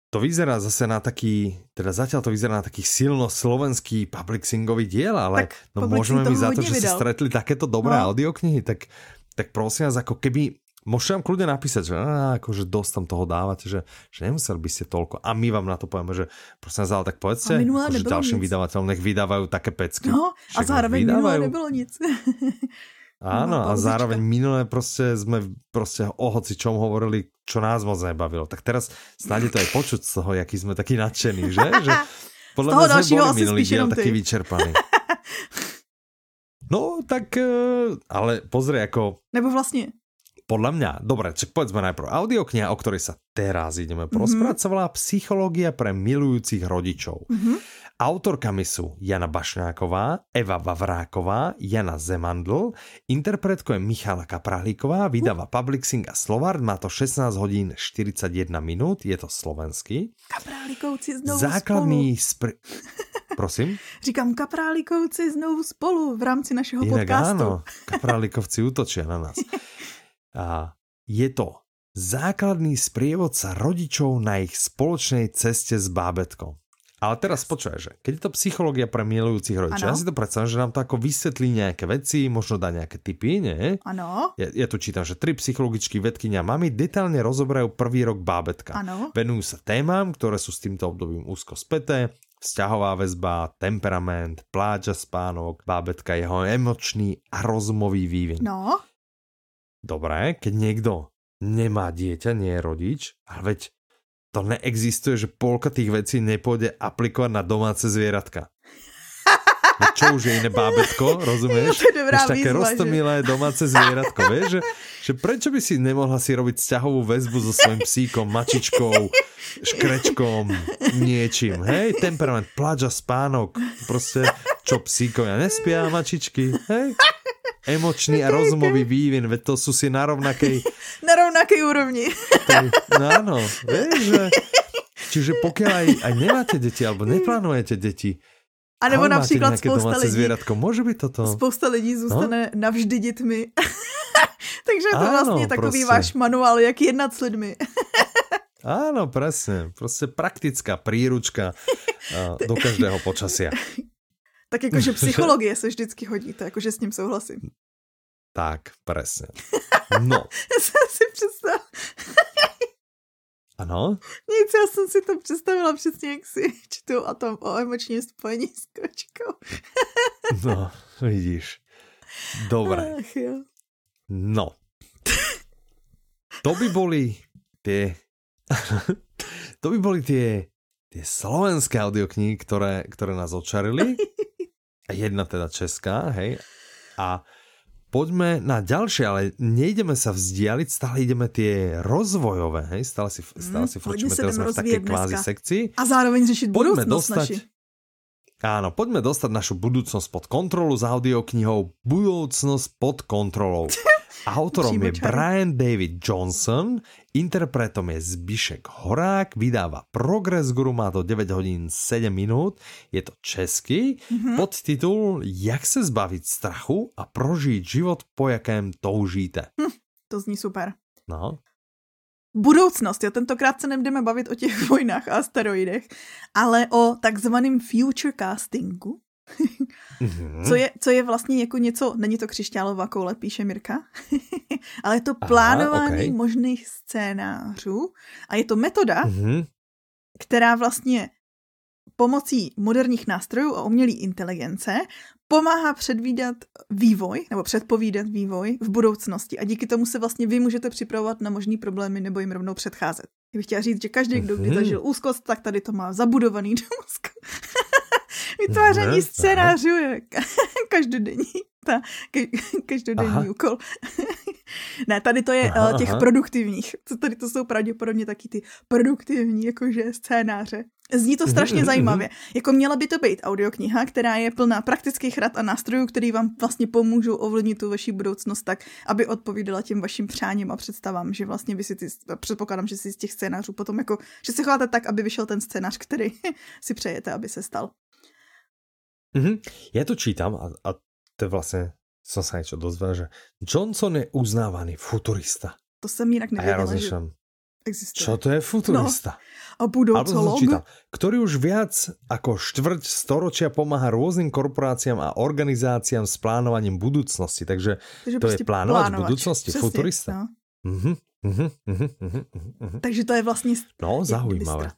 to vyzerá zase na taký, teda zatiaľ to vyzerá na taký silno slovenský publixingový diel, ale Tak no môžeme mi za to, že vydal. stretli takéto dobré No. audioknihy, tak, tak prosím vás, ako keby Môžete nám kľudne napísať, že á, akože dosť tam toho dávate, že, že nemuseli by ste toľko. A my vám na to povieme, že prosím vás, ale tak povedzte, že ďalším nic. vydavateľom nech vydávajú také pecky. No, a zároveň vydávajú. minule nebylo nic. Áno, a zároveň minulé proste sme proste o hoci čom hovorili, čo nás moc nebavilo. Tak teraz snáď je to aj počuť z toho, jaký sme takí nadšení, že? že podľa Z toho dalšího minulý taký ty. vyčerpaný. No, tak, eh, ale pozri, ako Nebo vlastně, podľa mňa, dobre, čak povedzme najprv, audiokniha, o ktorej sa teraz ideme Mhm. porozprávať, sa volá Psychológia pre milujúcich rodičov. mhm, Autorkami sú Jana Bašňáková, Eva Vavráková, Jana Zemandl, interpretko je Michala Kaprahlíková, vydáva Publixing a Slovard, má to 16 hodín 41 minút, je to slovenský. kaprálíkouci znovu Základný spolu. spr... Prosím? Říkám kaprálíkouci znovu spolu v rámci našeho Inak podcastu. áno, kaprálíkovci útočia na nás. A je to základný sprievodca rodičov na ich spoločnej ceste s bábetkom. Ale teraz počúvaj, že keď je to psychológia pre milujúcich rodičov, ja si to predstavím, že nám to ako vysvetlí nejaké veci, možno dá nejaké typy, nie? Ano, Ja, ja tu čítam, že tri psychologičky vedkynia mami detailne rozoberajú prvý rok bábetka. ano. Venujú sa témam, ktoré sú s týmto obdobím úzko späté, vzťahová väzba, temperament, pláč a spánok, bábetka, jeho emočný a rozumový vývin. No, Dobré, keď niekto nemá dieťa, nie je rodič, ale veď to neexistuje, že polka tých vecí nepôjde aplikovať na domáce zvieratka. No čo už je iné bábetko, rozumieš? To je dobrá také výzva, že? roztomilé domáce zvieratko, vieš? Že, že prečo by si nemohla si robiť vzťahovú väzbu so svojím psíkom, mačičkou, škrečkom, niečím, hej? Temperament, pláč a spánok, proste, čo psíkovia nespia, mačičky, hej? Emočný a rozumový vývin, veď to sú si na rovnakej na rovnaké úrovni. tej, no áno, vieš, že, čiže pokiaľ aj, aj nemáte deti, alebo neplánujete deti, A nebo například spousta lidí, zvieratko, môže byť toto? spousta lidí zůstane no? navždy dětmi. Takže je to Áno, vlastně takový prostě. váš manuál, jak jednat s lidmi. Áno, presne, proste praktická príručka a, do každého počasia. Tak jakože psychologie se vždycky hodí, to jakože s ním souhlasím. Tak, presne. No, Já jsem si představila, ano, nic, já jsem si to představila přesně, jak si čtu a tam o emočním spojení s kočkou. no, vidíš. Dobre, Ach, jo. no. To by boli tie... to by boli tie, tie slovenské audioknihy, ktoré, ktoré nás očarili. A jedna teda česká, hej. A poďme na ďalšie, ale nejdeme sa vzdialiť, stále ideme tie rozvojové, hej. Stále si, stále si Mm, se teraz sme v takej kvázi sekcii. A zároveň řešit Poďme budoucnost dostať... naši. Áno, poďme dostať našu budúcnosť pod kontrolu s audioknihou Budúcnosť pod kontrolou. Autorom je Brian David Johnson, interpretom je Zbišek Horák, vydává Progress Guru, má to 9 hodin 7 minut, je to český, mm-hmm. podtitul Jak se zbavit strachu a prožít život, po jakém toužíte. Hm, to zní super. No. Budoucnost, jo, tentokrát se nebudeme bavit o těch vojnách a asteroidech, ale o takzvaném future castingu, mm-hmm. co, je, co je vlastně jako něco, není to křišťálová koule, píše Mirka, ale je to plánování okay. možných scénářů a je to metoda, mm-hmm. která vlastně pomocí moderních nástrojů a umělé inteligence pomáhá předvídat vývoj nebo předpovídat vývoj v budoucnosti a díky tomu se vlastně vy můžete připravovat na možný problémy nebo jim rovnou předcházet. Já bych chtěla říct, že každý, kdo kdy mhm. zažil úzkost, tak tady to má zabudovaný do mozku. Vytváření scénářů je každodenní, ta, každodenní aha. úkol. ne, tady to je aha, těch aha. produktivních. Tady to jsou pravděpodobně taky ty produktivní jakože scénáře. Zní to mhm, strašně mm-hmm. zajímavě. Jako měla by to být audiokniha, která je plná praktických rad a nástrojů, který vám vlastně pomůžou ovlivnit tu vaši budoucnost tak, aby odpovídala těm vašim přáním a představám, že vlastně vy si ty, předpokládám, že si z těch scénářů potom jako, že se chováte tak, aby vyšel ten scénář, který si přejete, aby se stal. Mm-hmm. Ja to čítam a, a to je vlastne, som sa niečo dozvedel, že Johnson je uznávaný futurista. To jsem jinak nevěděla, a ja rozlišam, existuje. Čo to je futurista? No, a budoucolog? Čítal, ktorý už viac ako štvrť storočia pomáha rôznym korporáciám a organizáciám s plánovaním budúcnosti. Takže, Takže to je plánovať v budúcnosti, Přesně, futurista. No. Uh-huh, uh-huh, uh-huh, uh-huh. Takže to je vlastně no, zaujímavé.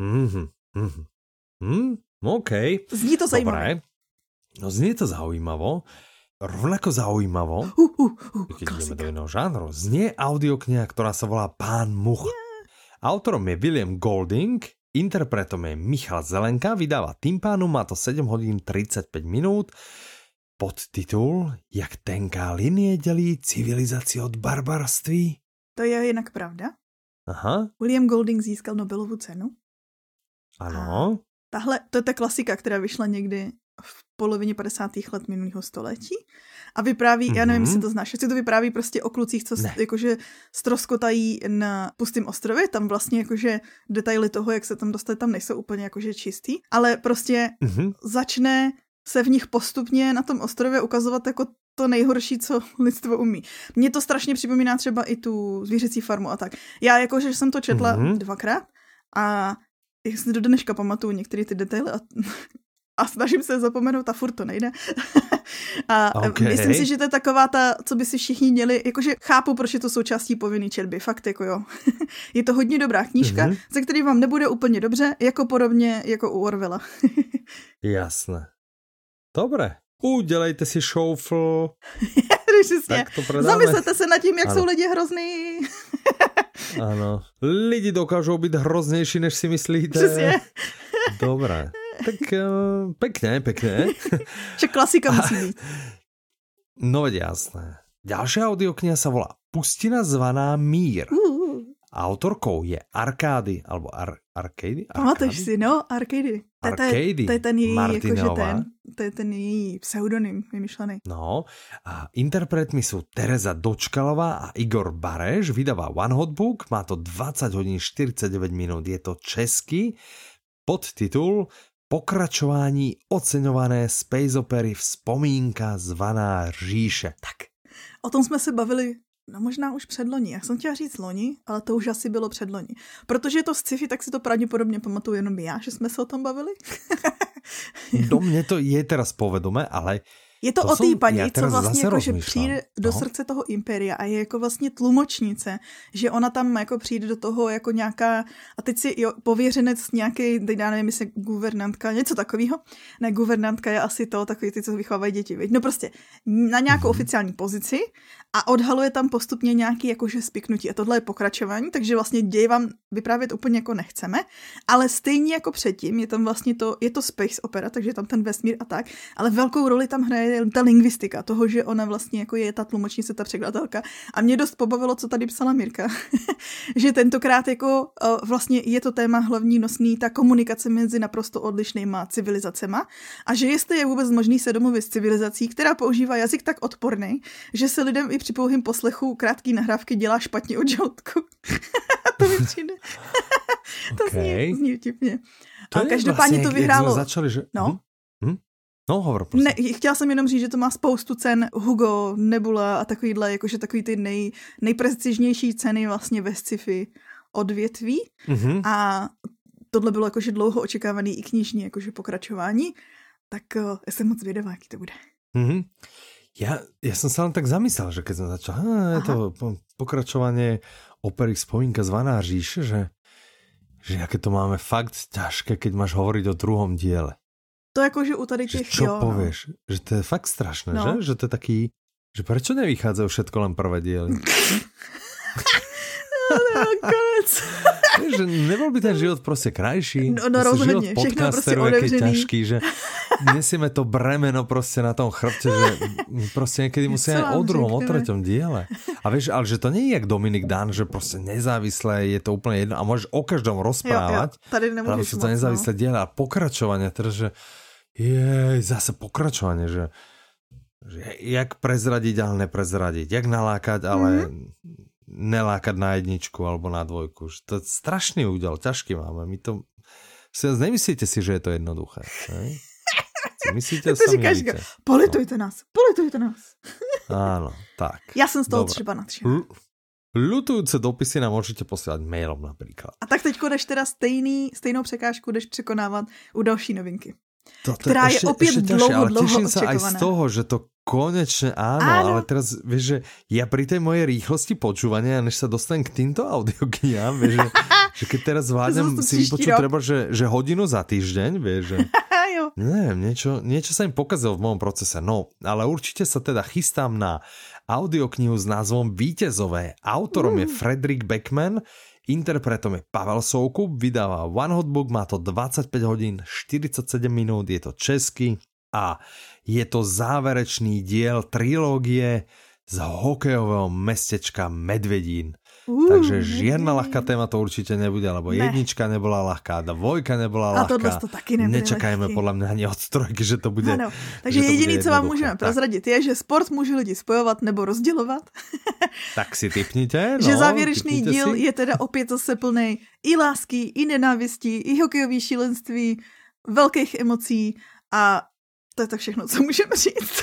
uh-huh, uh-huh. Hmm, OK. Zní to zajímavé. Dobre. No znie to zaujímavo. Rovnako zaujímavo, uh, uh, uh, keď ideme do iného žánru, znie audiokniha, ktorá sa volá Pán Much. Yeah. Autorom je William Golding, interpretom je Michal Zelenka, vydáva Timpánu, má to 7 hodín 35 minút. Podtitul Jak tenká linie dělí civilizaci od barbarství? To je jinak pravda. Aha. William Golding získal Nobelovu cenu. Ano. Tahle, to je ta klasika, která vyšla někdy v polovině 50. let minulého století a vypráví, mm-hmm. já nevím, jestli mhm. to znáš, jestli to vypráví prostě o klucích, co ne. jakože stroskotají na pustém ostrově, tam vlastně jakože detaily toho, jak se tam dostali, tam nejsou úplně jakože čistý, ale prostě mm-hmm. začne se v nich postupně na tom ostrově ukazovat jako to nejhorší, co lidstvo umí. Mně to strašně připomíná třeba i tu zvířecí farmu a tak. Já jakože jsem to četla mm-hmm. dvakrát a jak si do dneška pamatuju některé ty detaily a, a snažím se zapomenout a furt to nejde. a okay. myslím si, že to je taková ta, co by si všichni měli, jakože chápu, proč je to součástí povinný četby, fakt jako jo. je to hodně dobrá knížka, mm-hmm. ze který vám nebude úplně dobře, jako podobně jako u Orvela. Jasné. Dobré. Udělejte si šoufl. To Zamyslete se nad tím, jak ano. jsou lidi hrozný. Ano. Lidi dokážou být hroznější, než si myslíte. Přesně. Dobré. Tak uh, pekné, pekné. Že klasika musí být. No veď jasné. Ďalšia audiokniha sa volá Pustina zvaná Mír. Uh. Autorkou je Arkády, alebo Ar Arcady? Pamatuješ si, no, Arcady. To, Arcady. To je ten její, jakože ten, to je ten její pseudonym vymyšlený. No, a interpretmi jsou Tereza Dočkalová a Igor Bareš, vydává One Hot Book, má to 20 hodin 49 minut, je to český, podtitul Pokračování oceňované space opery Vzpomínka zvaná Říše. Tak, o tom jsme se bavili No možná už předloni. Já jsem chtěla říct loni, ale to už asi bylo předloni. Protože je to sci-fi, tak si to pravděpodobně pamatuju jenom já, že jsme se o tom bavili. Do mě to je teraz povedome, ale je to, to o té paní, co vlastně jako, že přijde do no. srdce toho impéria a je jako vlastně tlumočnice, že ona tam jako přijde do toho jako nějaká, a teď si jo, pověřenec nějaký, teď já nevím, jestli guvernantka, něco takového. Ne, guvernantka je asi to, takový ty, co vychovávají děti, viď? No prostě na nějakou mm-hmm. oficiální pozici a odhaluje tam postupně nějaký jakože spiknutí. A tohle je pokračování, takže vlastně děj vám vyprávět úplně jako nechceme, ale stejně jako předtím je tam vlastně to, je to space opera, takže tam ten vesmír a tak, ale velkou roli tam hraje je ta lingvistika toho, že ona vlastně jako je ta tlumočnice, ta překladatelka. A mě dost pobavilo, co tady psala Mirka, že tentokrát jako uh, vlastně je to téma hlavní nosný, ta komunikace mezi naprosto odlišnýma civilizacema a že jestli je vůbec možný se domluvit s civilizací, která používá jazyk tak odporný, že se lidem i při pouhým poslechu krátký nahrávky dělá špatně od žaludku. to mi přijde. to okay. zní, zní vtipně. To a každopádně vlastně, to vyhrálo. začali, že... No. Hm? Hm? No, hovor, prosím. Ne, chtěla jsem jenom říct, že to má spoustu cen, Hugo, Nebula a takovýhle, jakože takový ty nej, nejprestižnější ceny vlastně ve sci-fi odvětví. Mm-hmm. A tohle bylo jakože dlouho očekávaný i knižní jakože pokračování, tak uh, já jsem moc vědavá, jaký to bude. Mm-hmm. Ja, ja som sa len tak zamyslel, že keď som začal, je to pokračovanie opery Spomínka zvaná říše, že, že aké to máme fakt ťažké, keď máš hovoriť o druhom diele. To jakože u tady těch, že čo jo, no. povieš? No. Že to je fakt strašné, no. že? Že to je taký, že prečo nevychádzajú všetko len prvé diely? no, konec. že nebol by ten život prostě krajší? No, no rozhodně, všechno prostě otevřený. ťažký, že nesieme to bremeno prostě na tom chrbte, že prostě někdy musí aj o druhom, o treťom diele. A vieš, ale že to nie je jak Dominik Dan, že prostě nezávislé je to úplně jedno a můžeš o každom rozprávať. Jo, jo, tady nemůžeš ale to nezávislé no. diele a pokračovanie, teda, že je zase pokračovanie, že, že jak prezradiť, ale neprezradiť, jak nalákať, ale mm nelákať na jedničku alebo na dvojku. To je strašný údel, ťažký máme. My to... Nemyslíte si, že je to jednoduché. Ne? Myslíte, to říkáš, politujte no. nás, politujte nás. Áno, tak. Já jsem z toho Dobre. třeba nadšená. Lutujúce dopisy nám můžete posílat mailom například. A tak teď jdeš teda stejný, stejnou překážku jdeš překonávat u další novinky. To, to která je, je opět ešte dlouho, ale dlouho teším sa aj z toho, že to konečne áno, áno, ale teraz vieš, že ja pri tej mojej rýchlosti počúvania, než sa dostanem k týmto audioknihám, vieš, že, že keď teraz zvládnem si vypočuť treba, že, že hodinu za týždeň, vieš, že neviem, niečo, niečo sa im pokazilo v mojom procese. No, ale určite sa teda chystám na audioknihu s názvom Výtezové. Autorom mm. je Frederick Beckman, Interpretom je Pavel Soukup, vydáva One Hot Book, má to 25 hodín 47 minút, je to český a je to záverečný diel trilógie z hokejového mestečka Medvedín. Uh, Takže žiadna ľahká téma to určite nebude, lebo ne. jednička nebola ľahká, dvojka nebola ľahká. A to taky nebude Nečakajme lehký. podľa mňa ani od trojky, že to bude ano. Takže jediný, co vám můžeme tak. prozradit, je, že sport může lidi spojovat nebo rozdělovat. tak si typněte. No, že závěrečný díl si. je teda opět zase plný i lásky, i nenávistí, i hokejový šílenství, velkých emocí a to je tak všechno, co můžeme říct.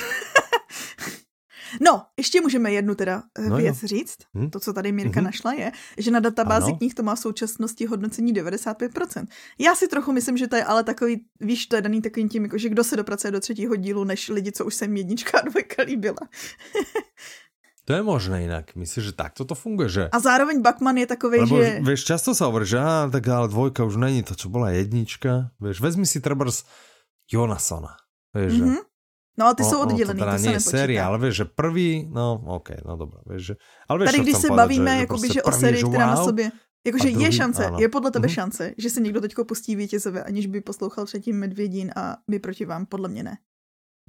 No, ještě můžeme jednu teda eh, no věc jo. říct. Hm? To, co tady Mirka mm-hmm. našla, je, že na databázi ano. knih to má v současnosti hodnocení 95%. Já si trochu myslím, že to je ale takový, víš, to je daný takovým tím, jako, že kdo se dopracuje do třetího dílu, než lidi, co už jsem jednička a dvojka líbila. To je možné jinak. Myslíš, že takto to funguje? Že... A zároveň Bakman je takový, Lebo, že... Vieš, často sa hovorí, že á, tak ale dvojka už není to, čo bola jednička. Vieš, vezmi si trebárs Jonasona. Vieš, mm-hmm. že No, ty o, jsou oddělený, to, teda to se série, ale vieš, že prvý, no, ok, no dobré, vieš, že... Ale vieš, Tady, když se bavíme, že, jakoby, že o sérii, která na sobě... Jakože je šance, ano. je podle tebe mm-hmm. šance, že se někdo teďko pustí vítězové, aniž by poslouchal předtím Medvědín a by proti vám, podle mě ne.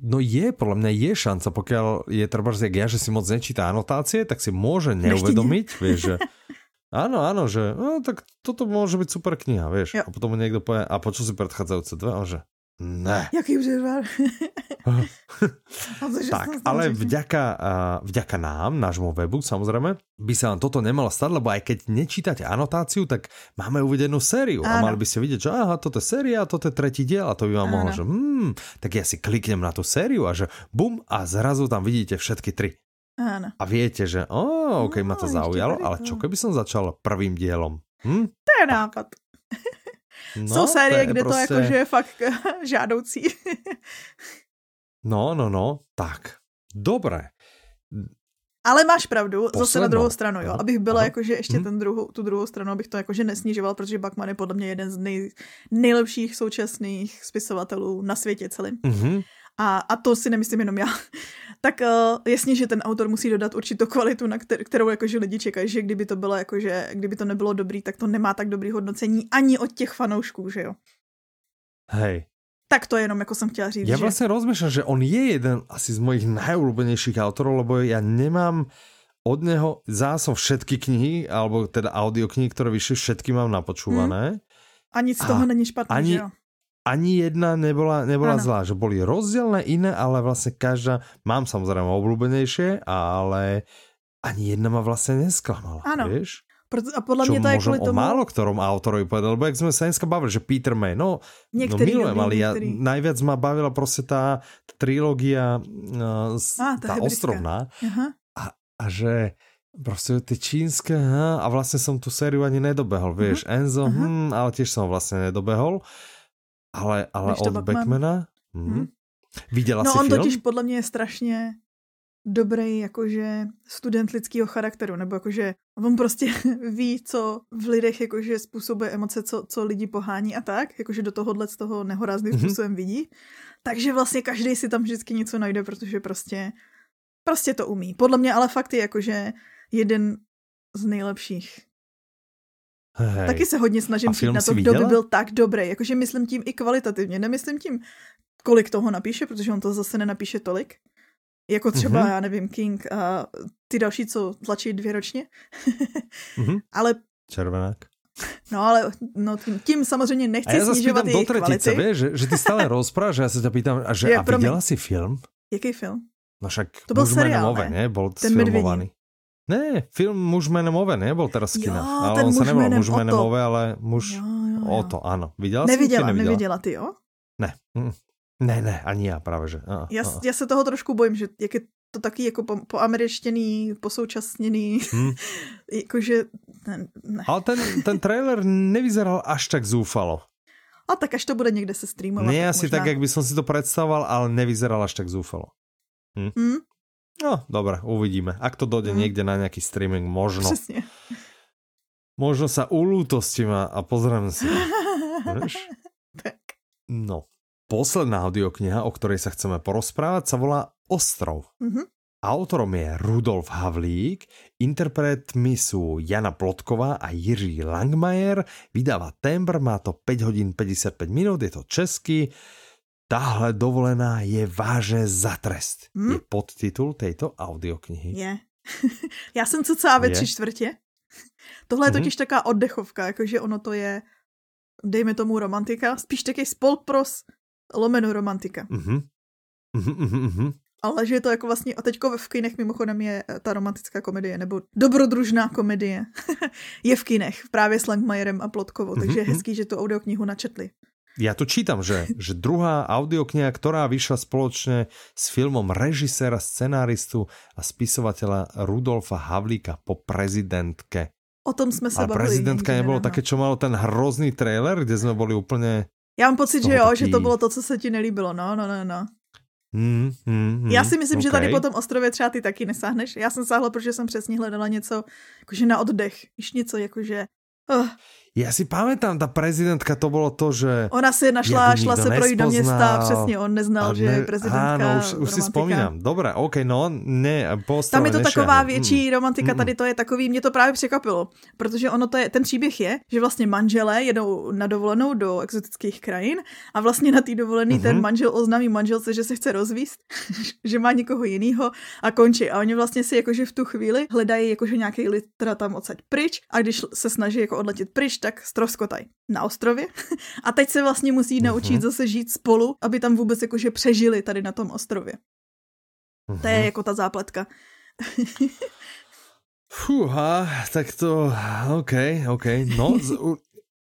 No je, podle mě je šanca, pokud je třeba jak ja, že si moc nečítá anotácie, tak si může neuvedomiť, vieš, že Áno, áno, že no, tak toto môže byť super kniha, vieš. Jo. A potom mu niekto povie, a počul si predchádzajúce dve? A že ne. Jaký přežvar? tak, ale vďaka, vďaka nám, nášmu webu, samozrejme, by sa vám toto nemalo stať, lebo aj keď nečítate anotáciu, tak máme uvedenú sériu Áno. a mali by ste vidieť, že aha, toto je séria, toto je tretí diel a to by vám Áno. mohlo, že hmm, tak ja si kliknem na tú sériu a že bum a zrazu tam vidíte všetky tri. Áno. A viete, že oh, ok, no, ma to zaujalo, ale čo keby som začal prvým dielom? Hm? To je nápad. No, Jsou série, kde prostě... to jakože je fakt žádoucí. no, no, no, tak. Dobré. Ale máš pravdu, Posledno. zase na druhou stranu, jo. Abych byla jakože ještě hmm. ten druhou, tu druhou stranu, abych to jakože nesnižoval, protože Bachman je podle mě jeden z nej, nejlepších současných spisovatelů na světě celým. Mm-hmm. A, a to si nemyslím jenom já. tak uh, jasně, že ten autor musí dodat určitou kvalitu, na kter- kterou jakože lidi čekají, že kdyby to bylo jakože, kdyby to nebylo dobrý, tak to nemá tak dobrý hodnocení ani od těch fanoušků, že jo. Hej, Tak to jenom jako jsem chtěla říct. Já že... vlastně že on je jeden asi z mojich najobľúbenejších autorov, lebo ja nemám od neho, zá som všetky knihy, alebo teda audioknihy, ktoré vyšli, všetky mám napočúvané. Hmm. A nic z toho není špatný, ani, že jo? Ani jedna nebola, nebola Ano. zlá, že boli rozdielne iné, ale vlastne každá, mám samozrejme obľúbenejšie, ale ani jedna ma vlastne nesklamala, Ano. vieš? Proto, a podle Čo mě to je kvůli o tomu... málo ktorom autorovi povedal, lebo jak sme sa dneska bavili, že Peter May, no, Některý no milujem, ale ja, najviac ma bavila proste tá trilógia uh, tá ostrovná Aha. a, a že proste tie čínske, aha, a vlastne som tú sériu ani nedobehol, vieš, Enzo, aha. hm, ale tiež som vlastne nedobehol, ale, ale od Batman? Backmana, hm. Hm. Viděla No si on film? totiž podle mě je strašně dobrý jakože student lidského charakteru, nebo jakože on prostě ví, co v lidech jakože způsobuje emoce, co, co lidi pohání a tak, jakože do tohohle z toho nehorázným Mhm. způsobem vidí. Takže vlastně každý si tam vždycky něco najde, protože prostě prostě to umí. Podle mě ale fakt je jakože jeden z nejlepších. Hej. Taky se hodně snažím A přijít na to, kdo by viděla? byl tak dobrý. Jakože myslím tím i kvalitativně. Nemyslím tím, kolik toho napíše, protože on to zase nenapíše tolik. Jako třeba, Mhm. já nevím, King a ty další, co tlačí dvě ročně. Mhm. ale, Červenák. no ale no, tím, tím samozřejmě A nechci ja sa snižovat spýtam do jejich tretice, kvality. vieš, že, že ty stále rozprávaš, že ja sa ťa pýtam, a, že, Je, a promiň. videla si film? Jaký film? No však To byl seriál, ne? ne? Bol Ten sfilmovaný. Ne, film Muž jménem Ove nebol teraz z kina. Jo, ale ten on Muž nevolal jménem Muž jménem. Ove, ale muž Jo, jo, jo. o to, áno. Videla si? Neviděla, či neviděla? neviděla ty, jo? Ne. Mm. Ne, ne, ani já právě, že. A, Já, a. já se toho trošku bojím, že jak je to taky jako po, poameričtěný, posoučasněný, Hm. jakože ne, ne. Ale ten, ten trailer nevyzeral až tak zúfalo. A tak až to bude někde se streamovat. Tak asi možná. tak, jak by som si to predstavoval, ale nevyzeral až tak zúfalo. Hm? No, dobre, uvidíme. Ak to dojde Hm. niekde na nejaký streaming, možno. Přesně. Možno sa ulútostím a, a pozriem si. Tak. No. Posledná audiokniha, o ktorej sa chceme porozprávať, sa volá Ostrov. Mhm. Autorom je Rudolf Havlík, interpretmi sú Jana Plotková a Jiří Langmajer, vydáva Tembr, má to 5 hodín 55 minút, je to český. Táhle dovolená je vážne za trest. Hm? Je podtitul tejto audioknihy. Je. Já jsem cca ve Je. tři čtvrtě. Tohle je Mhm. totiž taková oddechovka, jakože ono to je, dejme tomu romantika, spíš taky spolk pros lomeno romantika. Mhm. Mhm, mhm, mhm. Ale že je to jako vlastně, a teďko v kinech mimochodem je eh, ta romantická komedie, nebo dobrodružná komedie. je v kinech, právě s Langmajerem a Plotkovou, takže je hezký, že tu audioknihu načetli. Ja tu čítam, že, že druhá audiokniha, ktorá vyšla spoločne s filmom režiséra, scenáristu a spisovateľa Rudolfa Havlíka po prezidentke. O tom jsme se Ale bavili. prezidentka někdy nebolo také, čo malo ten hrozný trailer, kde sme boli úplne... Já mám pocit, že jo, že to taký- bylo to, co se ti nelíbilo. No, no, no, no. Hmm, hmm, hmm, Já si myslím, že tady po tom ostrově třeba ty taky nesáhneš. Já jsem sáhla, protože jsem přesně hledala něco jakože na oddech. Víš něco jakože... Uh, Ja si pamätám, tá prezidentka, to bolo to, že... ona si našla, šla se projít do města, přesně, on neznal, že je prezidentka Áno, už, už si spomínam. Dobre, OK, no, ne, po Tam je to ostrove taková větší romantika, mm. tady to je takový, mě to právě překvapilo, protože ono to je, ten příběh je, že vlastně manželé jedou na dovolenou do exotických krajin a vlastně na té dovolený ten Mhm. manžel oznámí manželce, že se chce rozvíst, že má někoho jiného a končí. A oni vlastně si jakože v tu chvíli hledají jakože nějaký lid teda tam odsaď pryč a když se snaží jako odletět pryč, tak stroskotaj na ostrově. A teď se vlastně musí naučit Mhm. zase žít spolu, aby tam vůbec jakože přežili tady na tom ostrově. To je Mhm. jako ta zápletka. Fúha, tak to, OK, OK, no, z, u,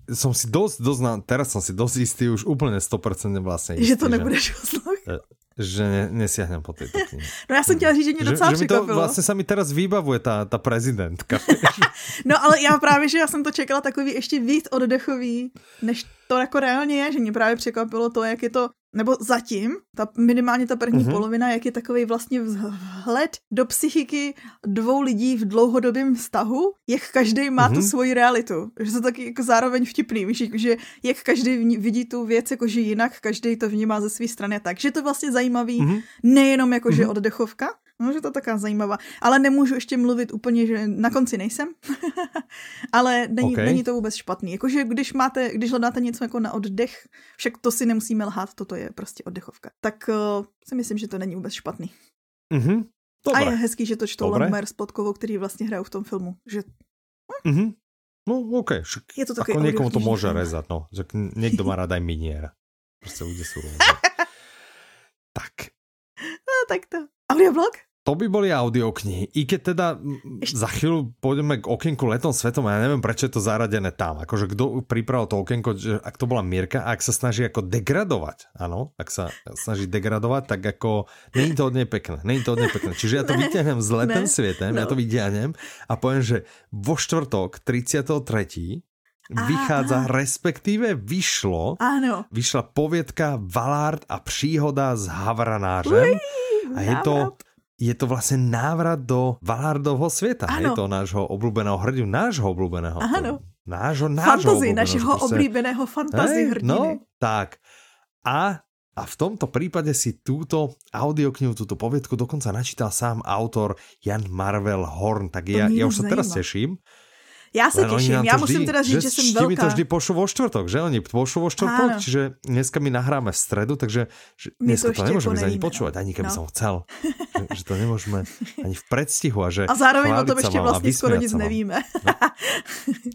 som si dosť, dosť, na, teraz som si dosť istý, už úplne 100% vlastne istý, že to nebudeš poslouchat. Že ne, nesiahnem po tejto knihe. No já jsem chtěla říct, že mě Že, docela že mi to vlastne sa mi teraz vybavuje tá, tá prezidentka. No ale já právě, že já jsem to čekala takový ještě víc oddechový, než to jako reálně je, že mě právě překvapilo to, jak je to, nebo zatím, ta, minimálně ta první Mhm. mm-hmm. polovina, jak je takový vlastně vhled do psychiky dvou lidí v dlouhodobém vztahu, jak každý má mm-hmm. tu Mhm. svoji realitu. Že to taky jako zároveň vtipný, víš, jako, že jak každý vidí tu věc jakože jinak, každý to vnímá ze své strany tak. Že je to vlastně zajímavý, Mhm. nejenom jakože Mhm. oddechovka, No, že to taká zajímavá. Ale nemůžu ještě mluvit úplně, že na konci nejsem. Ale není, okay. není to vůbec špatný. Jakože když máte, když hledáte něco jako na oddech, však to si nemusíme lhát, toto je prostě oddechovka. Tak uh, si myslím, že to není vůbec špatný. Mm-hmm. Dobre. A je hezký, že to čtou Langmer s Podkovou, který vlastně hrajou v tom filmu. Že... Mm-hmm. No, OK. Však je to ako niekomu to môže rezať, no. Že niekto má rád aj miniera. Proste ľudia sú Tak. No, tak to. Audioblog? To by boli audioknihy. I keď teda Ešte... za chvíľu pôjdeme k okienku letom svetom, ja neviem, prečo je to zaradené tam. Akože kto pripravil to okienko, že ak to bola Mirka, ak sa snaží ako degradovať, áno, ak sa snaží degradovať, tak ako není to od nej pekné. Není to od nej pekné. Čiže ja to vyťahnem s letem svetem, no. ja to vyťahnem a poviem, že vo štvrtok 33 vychádza, respektíve vyšlo, Áno. vyšla poviedka Valard a příhoda s Havranářem. A je to je to vlastně návrat do Valardovho světa. Ano. Je to nášho oblúbeného hrdinu, nášho oblúbeného. Ano. Nášho, nášho fantasy, našeho prostě... oblíbeného fantasy hey, hrdiny. No, tak. A a v tomto prípade si túto audioknihu, túto poviedku dokonca načítal sám autor Jan Marvel Horn. Tak ja, ja už sa teraz teším, Já se Len těším, já musím teda říct, že, že jsem velká. mi to vždy pošlo vo štvrtok, že? Oni pošlo vo štvrtok, Áno. čiže dneska my nahráme v stredu, takže že dneska to, to nemôžeme ani počúvať, ani keby no. som chcel. že, že, to nemôžeme ani v predstihu a že A zároveň o tom ještě vlastně skoro nic nevíme. no,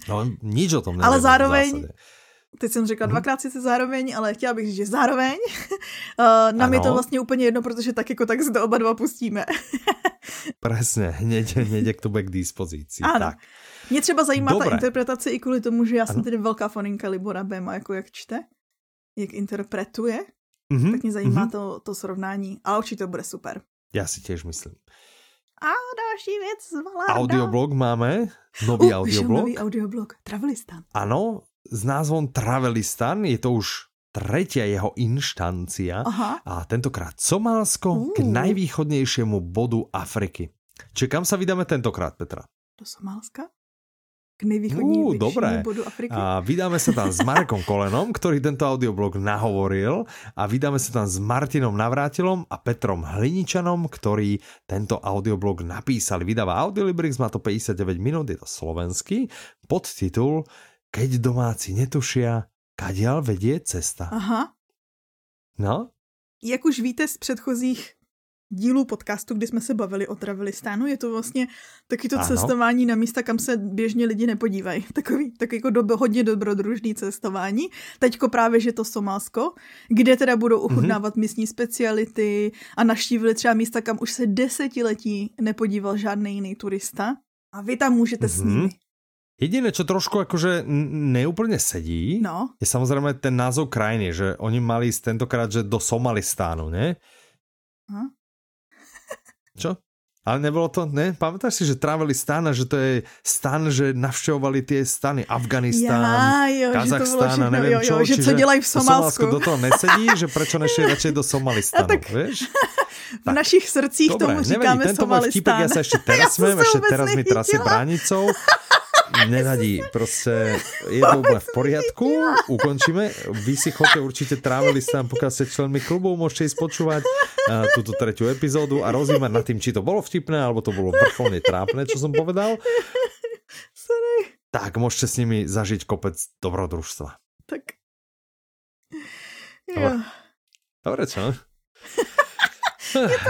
no, nič o tom nevíme. Ale zároveň, Teď jsem řekla mhm. dvakrát sice zároveň, ale chtěla bych říct, že zároveň. Uh, nám ano. je to vlastně úplně jedno, protože tak jako tak si to oba dva pustíme. Presně, hněď, hněď jak to bude k dispozici. Ano. Tak. Mě třeba zajímá Dobré. ta interpretace i kvůli tomu, že já jsem ano. tedy velká faninka Libora Bema, jako jak čte, jak interpretuje, mm-hmm. tak mě zajímá mm-hmm. to, to srovnání. A určitě to bude super. Já si těž myslím. A další věc zvala. Audioblog máme, nový uh, audioblog. nový audioblog, Travelistan. Ano, s názvom Travelistan, je to už tretia jeho inštancia Aha. a tentokrát Somálsko uh. k najvýchodnejšiemu bodu Afriky. Čiže kam sa vydáme tentokrát, Petra? Do Somálska? K nejvýchodnějšímu uh, bodu Afriky. A vydáme sa tam s Marekom Kolenom, ktorý tento audioblog nahovoril a vydáme sa tam s Martinom Navrátilom a Petrom Hliničanom, ktorí tento audioblog napísali. Vydáva Audiolibrix, má to 59 minút, je to slovenský, podtitul Keď domáci netušia, kadiaľ vedie cesta. Aha. No? Jak už víte z předchozích dílů podcastu, kdy jsme se bavili o Travelistánu. Je to vlastně taky to ano. cestování na místa, kam se běžně lidi nepodívají. Takový, tak jako do, hodně dobrodružný cestování. Teďko právě, že to Somálsko, kde teda budou ochutnávat mm-hmm. místní speciality a naštívili třeba místa, kam už se desetiletí nepodíval žádný jiný turista. A vy tam můžete mm-hmm. s mhm. nimi. Jediné, čo trošku akože neúplne sedí, no. je samozrejme ten názov krajiny, že oni mali ísť tentokrát, že do Somalistánu, ne? Hm? Čo? Ale nebolo to, ne? Pamätáš si, že trávili stan a že to je stan, že navštěvovali tie stany Afganistán, ja, jo, Kazachstán a neviem jo, jo, čo. Že co dělají v Somálsku. do toho nesedí, že prečo nešli radšej do Somalistanu, tak, vieš? V tak. našich srdcích Dobre, tomu říkáme nevadí, tento Somalistán. Tento môj vtipek, ja sa ešte teraz smiem, ešte teraz mi trasie bránicou. Nevadí, prostě je to úplně v poriadku, ukončíme. Vy si chodte určitě trávili tam, pokud ste členmi klubu, môžete ísť počúvať uh, túto tretiu epizódu a rozímať nad tým, či to bolo vtipné, alebo to bolo vrcholne trápne, čo som povedal. Sorry. Tak môžete s nimi zažiť kopec dobrodružstva. Tak. Dobre, Dobre čo?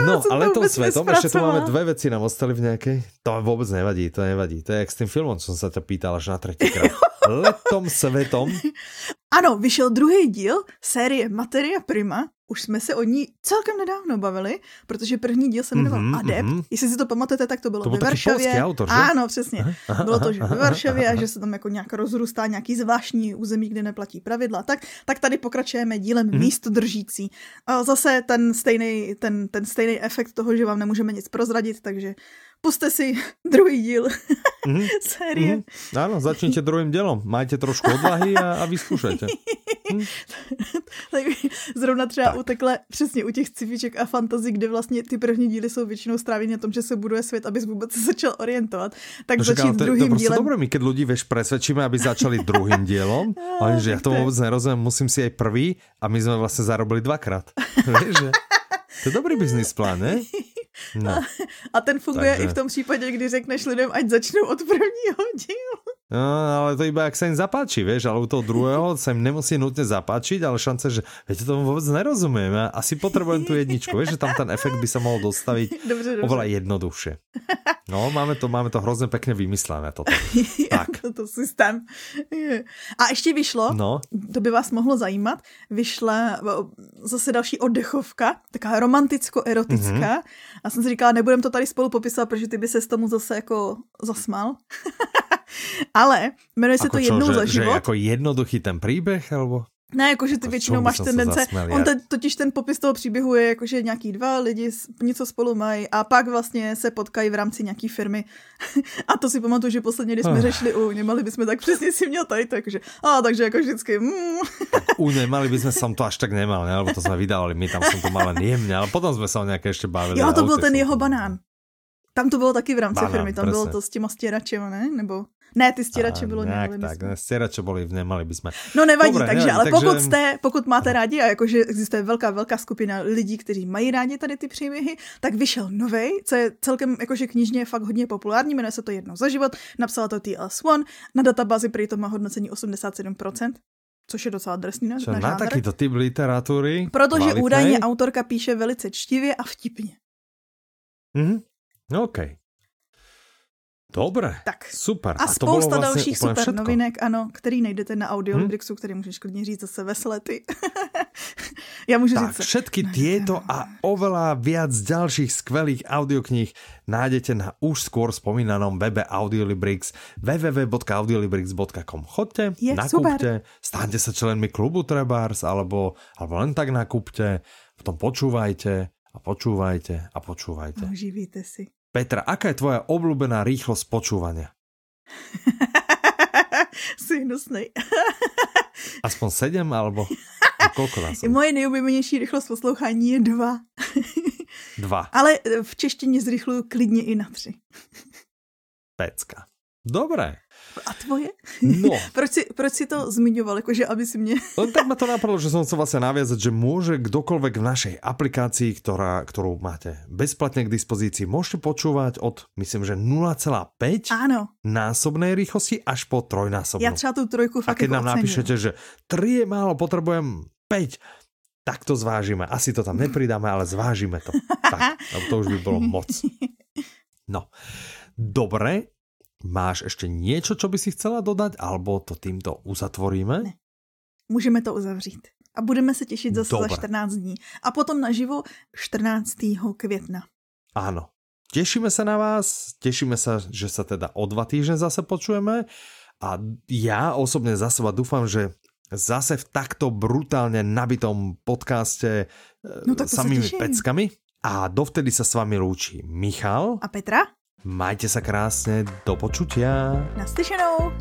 No, ale to svetom, ešte tu máme dve veci nám ostali v nejakej. To vôbec nevadí, to nevadí. To je jak s tým filmom, som sa ťa pýtal až na tretíkrát. Letom svetom. Ano, vyšel druhý díl série Materia Prima. Už jsme se o ní celkem nedávno bavili, protože první díl se jmenoval mm-hmm, Adept. Mm-hmm. Jestli si to pamatujete, tak to bylo to ve Varšavě. autor, že? Ano, přesně. Aha, bylo to, že ve Varšavě a že se tam jako nějak rozrůstá nějaký zvláštní území, kde neplatí pravidla. Tak, tak tady pokračujeme dílem mm-hmm. místo držící. A zase ten stejný, ten, ten stejný efekt toho, že vám nemůžeme nic prozradit, takže puste si druhý díl mm-hmm. série. Mm-hmm. Áno, začnite druhým dielom. Majte trošku odvahy a, a vyskúšajte. Hm? Zrovna třeba tak. u takhle, přesně u těch scifiček a fantazy, kde vlastně ty první díly jsou většinou strávěny na tom, že se buduje svět, abys vůbec se začal orientovat. Tak no, začít to, druhým to, to dílem. dobré, my keď ľudí, vieš, presvedčíme, aby začali druhým dílom, ale že ja to vôbec nerozumiem, musím si aj prvý a my sme vlastne zarobili dvakrát. vieš, že? To je dobrý biznis plán, ne? No. A ten funguje Takže... i v tom případě, kdy řekneš lidem, ať začnou od prvního dílu. No, ale to iba, ak sa im zapáči, vieš, ale u toho druhého sa im nemusí nutne zapáčiť, ale šance, že viete, tomu vôbec nerozumiem. Ja asi potrebujem tu jedničku, vieš, že tam ten efekt by sa mohol dostaviť dobře, dobře. oveľa jednoduchšie. No, máme to, máme to hrozně pekne vymyslené toto. tak. to, to systém. A ještě vyšlo, no. to by vás mohlo zajímat, vyšla zase další oddechovka, taková romanticko-erotická. Mm-hmm. A jsem si říkala, nebudem to tady spolu popisovat, protože ty by se s tomu zase jako zasmal. Ale jmenuje se ako to jednou čo, za život. Že jako jednoduchý ten příběh, alebo? Ne, jakože ty většinou máš tendence, on te, totiž ten popis toho příběhu je jakože nějaký dva lidi něco spolu mají a pak vlastně se potkají v rámci nějaký firmy a to si pamatuju, že posledně, když jsme oh. řešili u Nemali bychom tak přesně si měl tady, takže, a takže jako vždycky. Mm. Tak u Nemali bychom sam to až tak nemal, ne? lebo to jsme vydávali, my tam jsem to mal jemně, ale potom jsme se o nějaké ještě bavili. Jo, to byl ten jeho banán. Tam to bylo taky v rámci banán, firmy, tam presne. bylo to s těma stěračema, ne? Nebo... Ne, ty stěrače bylo nějak tak, ne, stěrače byly, nemali bychom. No nevadí, Dobre, takže, nevadí, ale takže... pokud jste, pokud máte rádi a jakože existuje velká, velká skupina lidí, kteří mají rádi tady ty příběhy, tak vyšel nový, co je celkem jakože knižně fakt hodně populární, jmenuje se to Jedno za život, napsala to TLS1, na databázi prý to má hodnocení 87%, což je docela drsný na, Čo, na, na takýto typ literatury? Protože kvalitnej? údajně autorka píše velice čtivě a vtipně. Mhm, OK. Dobre, tak. super. A, a spousta vlastně dalších super všetko. novinek, ano, který najdete na Audiolibrixu, hmm? který můžeš klidně říct zase veselé ty. Já můžu tak, říct... všetky tieto a oveľa viac ďalších skvelých audiokníh nájdete na už skôr spomínanom webe Audiolibrix www.audiolibrix.com Chodte, Je, nakúpte, super. staňte sa členmi klubu Trebars, alebo, alebo len tak nakúpte, potom počúvajte a počúvajte a počúvajte. Uživíte si. Petra, aká je tvoja obľúbená rýchlosť počúvania? si hnusnej. Aspoň sedm, alebo koľko nás? Moje nejoblíbenější rychlost poslouchání je dva. dva. Ale v češtině zrychluju klidně i na tři. Pecka. Dobré. A tvoje? No. proč, si, proč si to zmiňoval, jakože aby si mě... No, tak ma to napadlo, že som chcel vlastne naviazať, že môže kdokoľvek v našej aplikácii, ktorá, ktorú máte bezplatne k dispozícii, môžete počúvať od, myslím, že 0,5 Áno. násobnej rýchlosti až po trojnásobnú. Ja třeba tú trojku fakt A keď nám ocením. napíšete, že 3 je málo, potrebujem 5, tak to zvážime. Asi to tam nepridáme, ale zvážime to. tak, to už by bolo moc. No, dobre, Máš ještě něco, co by si chcela dodat, alebo to týmto uzatvoríme? Ne. Můžeme to uzavřít. A budeme se těšit zase Dobre. za 14 dní. A potom naživo 14. května. Ano. Těšíme se na vás, těšíme se, že se teda o dva týždne zase počujeme a já osobně za seba doufám, že zase v takto brutálně nabitom podcaste no, tak samými peckami. A dovtedy sa s vami lúči Michal a Petra. Majte sa krásne, do počutia. Naslyšenou.